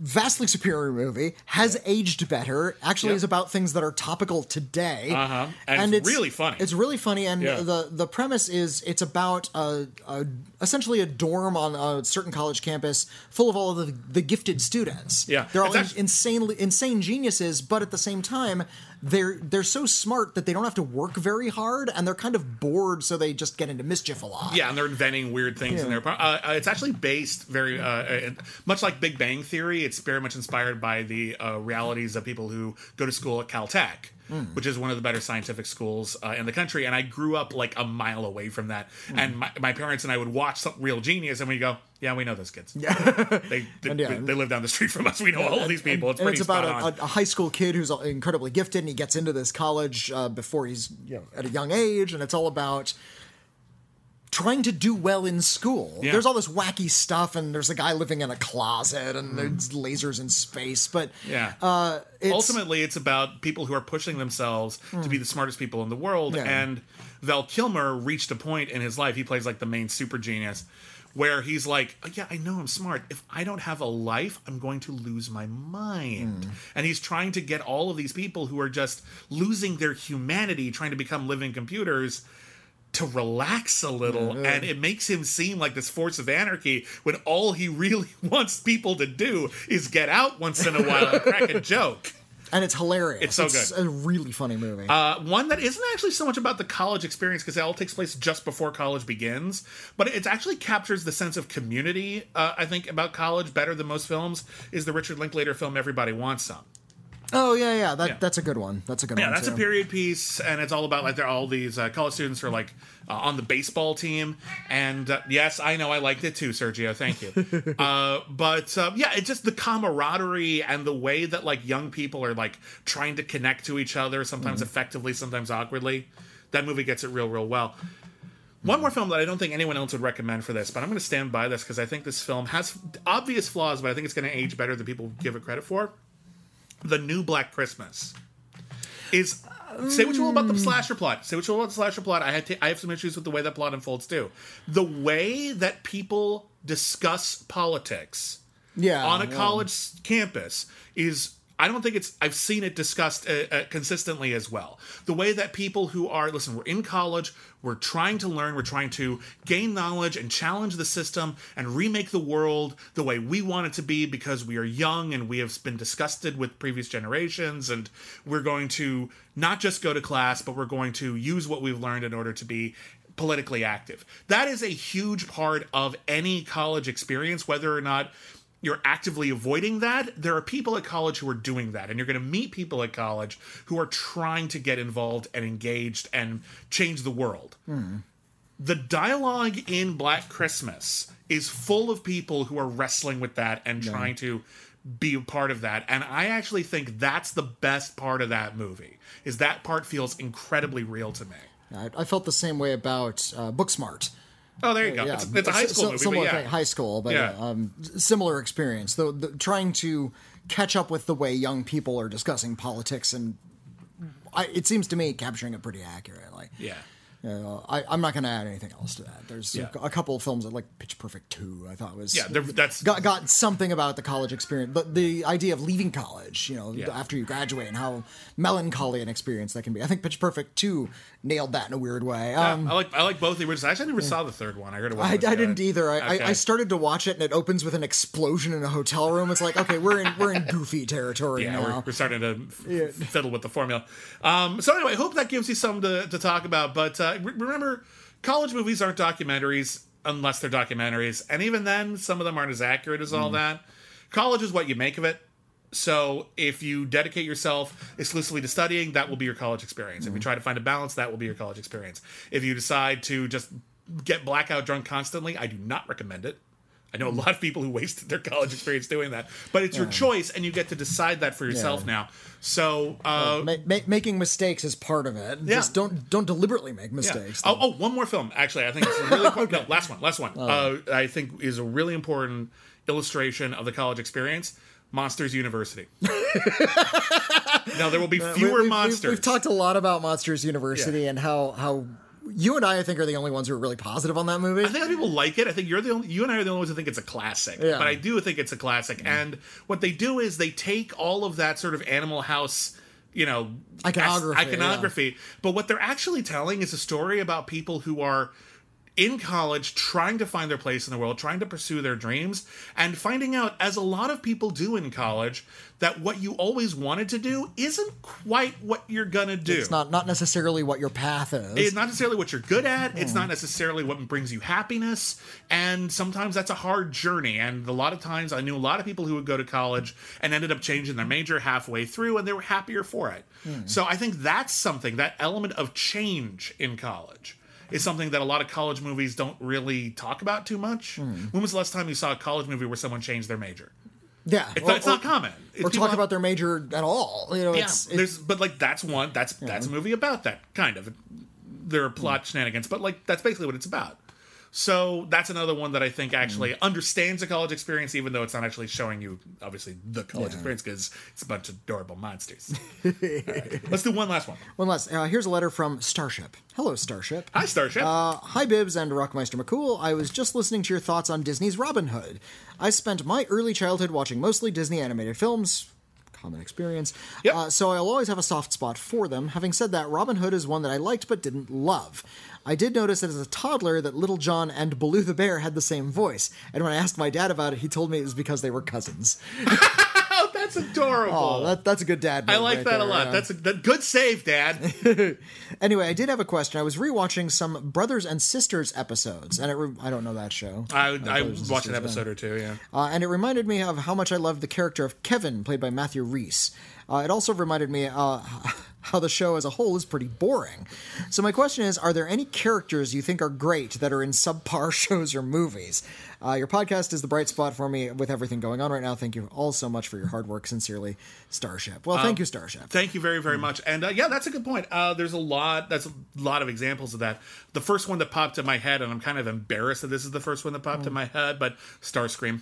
vastly superior movie, has aged better. Actually, Yep. is about things that are topical today. Uh-huh. And it's really funny. It's really funny, and Yeah. the the premise is it's about a, a essentially a dorm on a certain college campus full of all of the, the gifted students. Yeah. they're all in- actually- insanely insane geniuses, but at the same time. They're they're so smart that they don't have to work very hard, and they're kind of bored, so they just get into mischief a lot. Yeah, and they're inventing weird things in their. Uh, uh, it's actually based very uh, uh, much like Big Bang Theory. It's very much inspired by the uh, realities of people who go to school at Caltech, which is one of the better scientific schools uh, in the country. And I grew up like a mile away from that. And my, my parents and I would watch some Real Genius, and we go, "Yeah, we know those kids. Yeah, they they, yeah. they live down the street from us. We know all of these people. It's and pretty it's about spot on. a, a, a high school kid who's incredibly gifted and he gets into this college uh, before he's you know, at a young age and it's all about trying to do well in school Yeah. there's all this wacky stuff and there's a guy living in a closet and there's lasers in space but Mm. Yeah. uh, it's, ultimately it's about people who are pushing themselves to be the smartest people in the world Yeah. and val kilmer reached a point in his life he plays like the main super genius where he's like oh, yeah i know i'm smart. If i don't have a life i'm going to lose my mind. Hmm. And he's trying to get all of these people who are just losing their humanity trying to become living computers to relax a little. Mm-hmm. And it makes him seem like this force of anarchy when all he really wants people to do is get out once in a while and crack a joke and it's hilarious It's so good. a really funny movie uh, one that isn't actually so much about the college experience because it all takes place just before college begins, but it actually captures the sense of community. Uh, I think about college better than most films is the Richard Linklater film Everybody Wants Some. Oh yeah, yeah. That Yeah. that's a good one. That's a good Yeah, one. Yeah, that's a period piece, and it's all about like they're all these uh, college students who are like uh, on the baseball team. And uh, yes, I know I liked it too, Sergio. Thank you. uh, but uh, yeah, it's just the camaraderie and the way that like young people are like trying to connect to each other, sometimes Mm-hmm. effectively, sometimes awkwardly. That movie gets it real, real well. One more film that I don't think anyone else would recommend for this, but I'm going to stand by this because I think this film has obvious flaws, but I think it's going to age better than people give it credit for. The New Black Christmas is say what you will about the slasher plot. Say what you will about the slasher plot. I had to, I have some issues with the way that plot unfolds too. The way that people discuss politics Yeah, on a yeah. college campus is I don't think it's I've seen it discussed uh, uh, consistently as well. The way that people who are listen, we're in college, we're trying to learn, we're trying to gain knowledge and challenge the system and remake the world the way we want it to be because we are young and we have been disgusted with previous generations and we're going to not just go to class, but we're going to use what we've learned in order to be politically active. That is a huge part of any college experience, whether or not you're actively avoiding that. There are people at college who are doing that, and you're going to meet people at college who are trying to get involved and engaged and change the world. The dialogue in Black Christmas is full of people who are wrestling with that and trying to be a part of that. And I actually think that's the best part of that movie. Is that part feels incredibly real to me. I, I felt the same way about uh, Booksmart. Oh, there you go. Yeah, it's, it's a high school s- movie, similar but yeah. thing, high school, but Yeah. um, similar experience. Though the, trying to catch up with the way young people are discussing politics, and I, it seems to me capturing it pretty accurately. yeah. I, I'm not going to add anything else to that. There's Yeah. a, a couple of films that like Pitch Perfect 2, I thought was Yeah, that's got, got something about the college experience. But the idea of leaving college, you know, Yeah. after you graduate and how melancholy an experience that can be. I think Pitch Perfect 2 nailed that in a weird way. Um, I like I like both the originals. Actually, I never saw the third one. I heard it was. I, I didn't either. I, Okay. I, I started to watch it and it opens with an explosion in a hotel room. It's like, okay, we're in we're in goofy territory Yeah, now. we're, we're starting to f- fiddle with the formula. Um, so anyway, I hope that gives you something to, to talk about. But uh, re- remember, college movies aren't documentaries unless they're documentaries, and even then, some of them aren't as accurate as Mm. all that. College is what you make of it. So if you dedicate yourself exclusively to studying, that will be your college experience. Mm. If you try to find a balance, that will be your college experience. If you decide to just get blackout drunk constantly, I do not recommend it. I know a lot of people who wasted their college experience doing that, but it's your choice, and you get to decide that for yourself Yeah. now. So, uh, Ma- ma- making mistakes is part of it. Yeah. Just don't don't deliberately make yeah. mistakes. Oh, oh, one more film. Actually, I think it's really important. No, last one. Last one. Uh, I think is a really important illustration of the college experience. Monsters University. now there will be uh, fewer we've- we've- monsters. We've, talked a lot about Monsters University Yeah. and how how you and I, I think, are the only ones who are really positive on that movie. I think other people like it. I think you're the only, you and I are the only ones who think it's a classic. Yeah. But I do think it's a classic. Mm-hmm. And what they do is they take all of that sort of Animal House, you know, Iconography, iconography. But what they're actually telling is a story about people who are in college trying to find their place in the world, trying to pursue their dreams, and finding out, as a lot of people do in college, that what you always wanted to do isn't quite what you're gonna do. It's not not necessarily what your path is. It's not necessarily what you're good at. It's hmm. not necessarily what brings you happiness. And sometimes that's a hard journey. And a lot of times I knew a lot of people who would go to college and ended up changing their major halfway through and they were happier for it. Hmm. So I think that's something, that element of change in college is something that a lot of college movies don't really talk about too much. Hmm. When was the last time you saw a college movie where someone changed their major? yeah, It's, not, it's not common. It's or talk have- about their major at all. You know, yeah, it's, it- there's but like that's one that's that's a movie about that kind of. There are plot hmm. shenanigans, but like that's basically what it's about. So that's another one that I think actually understands the college experience, even though it's not actually showing you obviously the college experience because it's a bunch of adorable monsters. Right, Let's do one last one. one last. Uh, here's a letter from Starship. Hello, Starship. Hi, Starship. Uh, hi, Bibbs and Rockmeister McCool. I was just listening to your thoughts on Disney's Robin Hood. I spent my early childhood watching mostly Disney animated films. Common experience. Yep. Uh, so I'll always have a soft spot for them. Having said that, Robin Hood is one that I liked but didn't love. I did notice that as a toddler that Little John and Baloo the Bear had the same voice, and when I asked my dad about it, he told me it was because they were cousins. that's adorable. Oh, that, that's a good dad. I like right that a lot. yeah. That's a that, good save, Dad. Anyway, I did have a question. I was rewatching some Brothers and Sisters episodes, and it re- I don't know that show. I, Uh, I watched an episode or two. Yeah. Uh, and it reminded me of how much I loved the character of Kevin, played by Matthew Rhys. Uh, it also reminded me uh, how the show as a whole is pretty boring. So my question is: Are there any characters you think are great that are in subpar shows or movies? Uh, your podcast is the bright spot for me with everything going on right now. Thank you all so much for your hard work. Sincerely, Starship. Well, thank you, Starship. Thank you very, very much. And uh, yeah, that's a good point. Uh, there's a lot. That's a lot of examples of that. The first one that popped in my head, and I'm kind of embarrassed that this is the first one that popped in my head, but Starscream.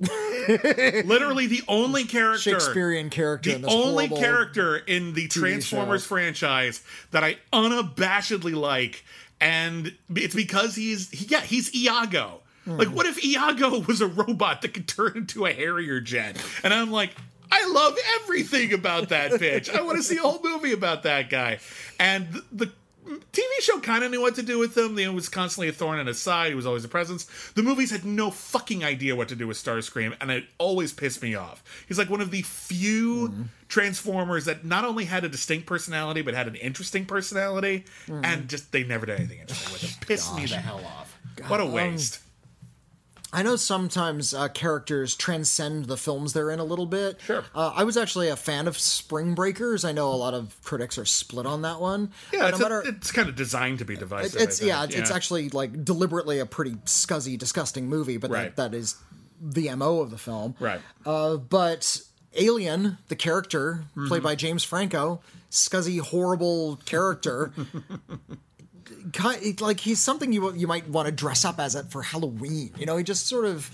Literally the only character, Shakespearean character. the in this only character in the Transformers show. franchise that I unabashedly like, and it's because he's he, yeah he's Iago. Hmm. Like, what if Iago was a robot that could turn into a Harrier jet? And I'm like, I love everything about that bitch. I want to see a whole movie about that guy. And the, the TV show kind of knew what to do with him. It was constantly a thorn in his side. He was always a presence. The movies had no fucking idea what to do with Starscream, and it always pissed me off. He's like one of the few Transformers that not only had a distinct personality, but had an interesting personality, hmm. and just they never did anything interesting with him. Pissed me the hell off. what a oh. waste. I know sometimes uh, characters transcend the films they're in a little bit. Sure. Uh, I was actually a fan of Spring Breakers. I know a lot of critics are split on that one. yeah, it's, no a- it's kind of designed to be divisive. it's yeah, think. it's, actually like deliberately a pretty scuzzy, disgusting movie, but Right. that, that is the mo of the film. Right. Uh, but Alien, the character Mm-hmm. played by James Franco, scuzzy, horrible character. like he's something you you might want to dress up as it for Halloween. You know, he just sort of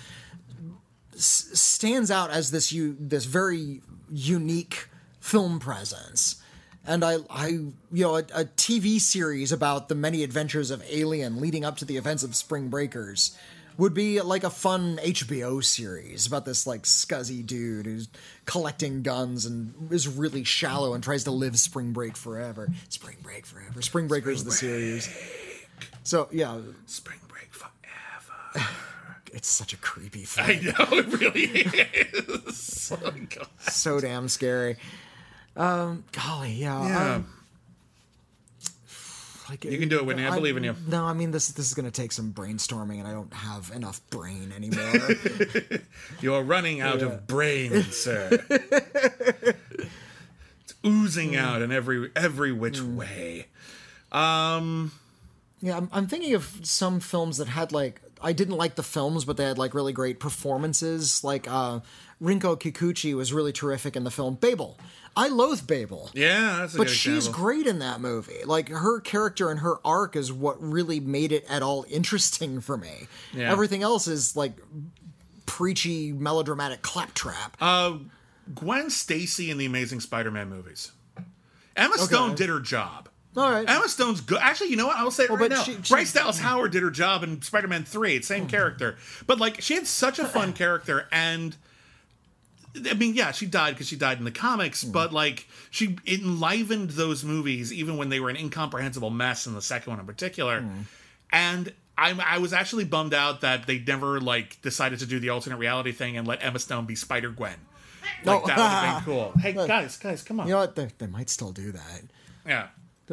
s- stands out as this you this very unique film presence. And I, I, you know, a, a TV series about the many adventures of Alien leading up to the events of Spring Breakers would be like a fun HBO series about this like scuzzy dude who's collecting guns and is really shallow and tries to live Spring Break forever. Spring Break forever. Spring Breakers the series. So yeah, Spring break forever. it's such a creepy film. I know it really is. Oh, God. so damn scary. Um, golly, yeah. Yeah. um, like, You can do it, Whitney. I believe in you. No, I mean this. This is going to take some brainstorming, and I don't have enough brain anymore. You're running out of brain, sir. it's oozing out in every every which way. Um, yeah, I'm, I'm thinking of some films that had like I didn't like the films, but they had like really great performances. Like uh, Rinko Kikuchi was really terrific in the film Babel. I loathe Babel. yeah, that's a But she's example. great in that movie. Like her character and her arc is what really made it at all interesting for me. Yeah. Everything else is like preachy, melodramatic claptrap. Uh, Gwen Stacy in the Amazing Spider-Man movies. Emma Stone did her job. all right. Emma Stone's good. Actually, you know what? I'll say it right but now. she- she- Bryce Dallas Howard did her job in Spider-Man Three. It's same character, but like she had such a fun character, and I mean, yeah, she died because she died in the comics, hmm. but like she enlivened those movies even when they were an incomprehensible mess. In the second one, in particular, hmm. and. I, I was actually bummed out that they never like decided to do the alternate reality thing and let Emma Stone be Spider Gwen. Like No. that would have been cool. Hey guys, guys, come on. You know what? They, they might still do that. yeah,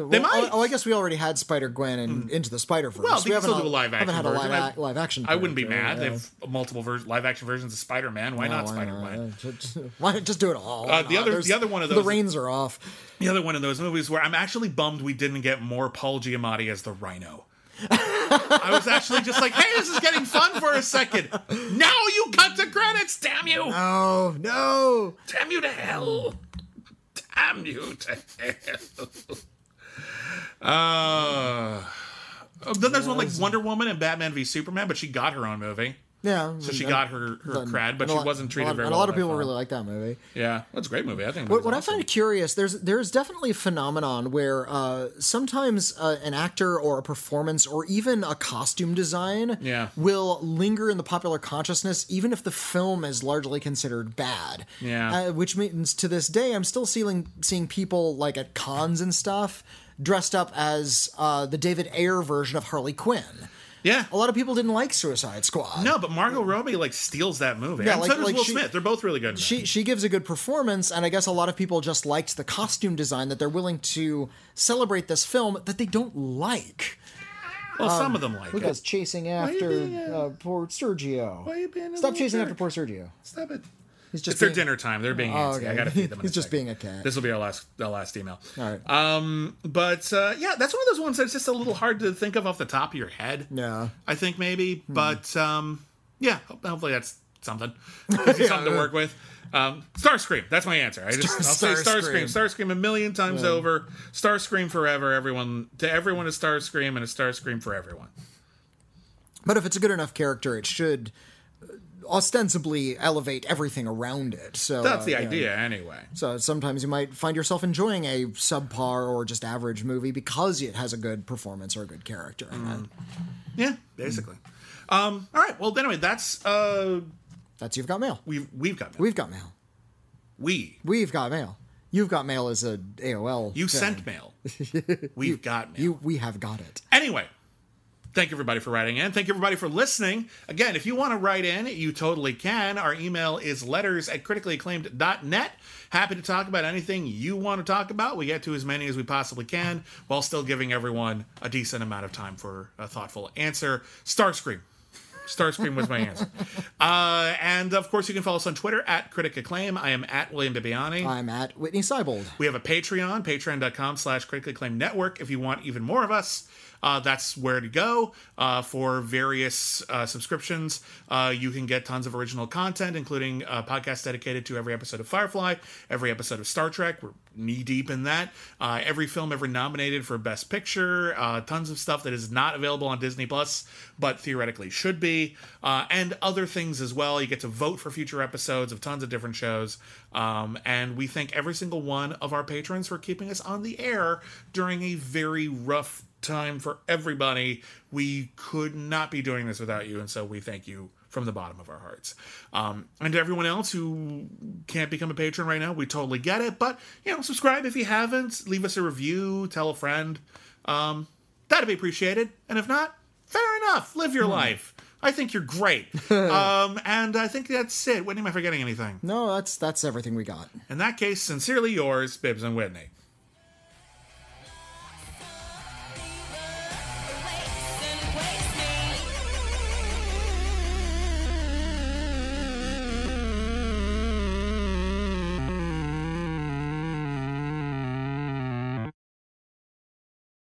they Well, might. Oh, oh, I guess we already had Spider Gwen and Into the Spider Verse. Well, they we haven't do a live haven't action had a live, ac- live action. I wouldn't be mad yeah. if multiple ver- live action versions of Spider Man. Why not Spider not? Uh, just- Why not just do it all? Uh, the other- not? the other one of those. The reins are off. The other one of those movies where I'm actually bummed we didn't get more Paul Giamatti as the Rhino. I was actually just like, hey, this is getting fun for a second. Now you cut the credits, damn you! Oh no! Damn you to hell! Damn you to hell! Uh, then there's one like Wonder Woman and Batman v Superman, but she got her own movie. Yeah. So she got her, her cred, but and she lot- wasn't treated lot, very well. a lot of people really like that movie. Yeah, that's a great movie. I think. What, what I find curious, there's there's definitely a phenomenon where uh, sometimes uh, an actor or a performance or even a costume design Yeah. will linger in the popular consciousness, even if the film is largely considered bad. Yeah. Uh, which means to this day, I'm still seeing seeing people like at cons and stuff dressed up as uh, the David Ayer version of Harley Quinn. Yeah. A lot of people didn't like Suicide Squad. No, but Margot Robbie like steals that movie. Yeah, and like- so does like Will she- Smith. They're both really good. she she gives a good performance and i guess a lot of people just liked the costume design that they're willing to celebrate this film that they don't like well, some of them like look it. at chasing after uh, poor sergio Why you being a stop chasing jerk? after poor sergio Stop it. He's just it's their dinner time. They're being Oh, antsy. I gotta feed them. He's just second. being a cat. This will be our last, our last email. All right. Um, but uh, yeah, that's one of those ones that's just a little hard to think of off the top of your head. Yeah. I think maybe, Hmm. but um, yeah, hopefully that's something. You something to work with. Um, Starscream, that's my answer. I just I'll say Starscream. Starscream, a million times over. Starscream forever. Everyone to everyone a Starscream and a Starscream for everyone. But if it's a good enough character, it should ostensibly elevate everything around it. So That's uh, the yeah. idea, anyway. So sometimes you might find yourself enjoying a subpar or just average movie because it has a good performance or a good character. it. Yeah, basically. Um, all right. Well, anyway, that's uh, That's you've got mail. we've we've got mail. We've got mail. we We've got mail. You've got mail as a AOL. you thing. sent mail. We've got mail. You we have got it. Anyway, thank you everybody for writing in. Thank you everybody for listening. Again, if you want to write in, you totally can. Our email is letters at criticallyacclaimed.net. Happy to talk about anything you want to talk about. We get to as many as we possibly can while still giving everyone a decent amount of time for a thoughtful answer. Starscream. Starscream was my answer. Uh, and of course, you can follow us on Twitter at Critic Acclaim. I am at William Bibiani. I'm at Whitney Seibold. We have a Patreon, patreon.com slash critically acclaimed network. If you want even more of us, uh, that's where to go uh, for various uh, subscriptions. Uh, you can get tons of original content, including a podcast dedicated to every episode of Firefly, every episode of Star Trek. We're knee deep in that. Uh, every film ever nominated for Best Picture. Uh, tons of stuff that is not available on Disney Plus, but theoretically should be, and other things as well. You get to vote for future episodes of tons of different shows. Um, and we thank every single one of our patrons for keeping us on the air during a very rough time for everybody. We could not be doing this without you, and so we thank you from the bottom of our hearts. Um, and to everyone else who can't become a patron right now, we totally get it. But you know, subscribe if you haven't. Leave us a review. Tell a friend. Um, that'd be appreciated. And if not, fair enough. Live your life. I think you're great. um, and I think that's it. Whitney, am I forgetting anything? No, that's that's everything we got. In that case, sincerely yours, Bibbs and Whitney.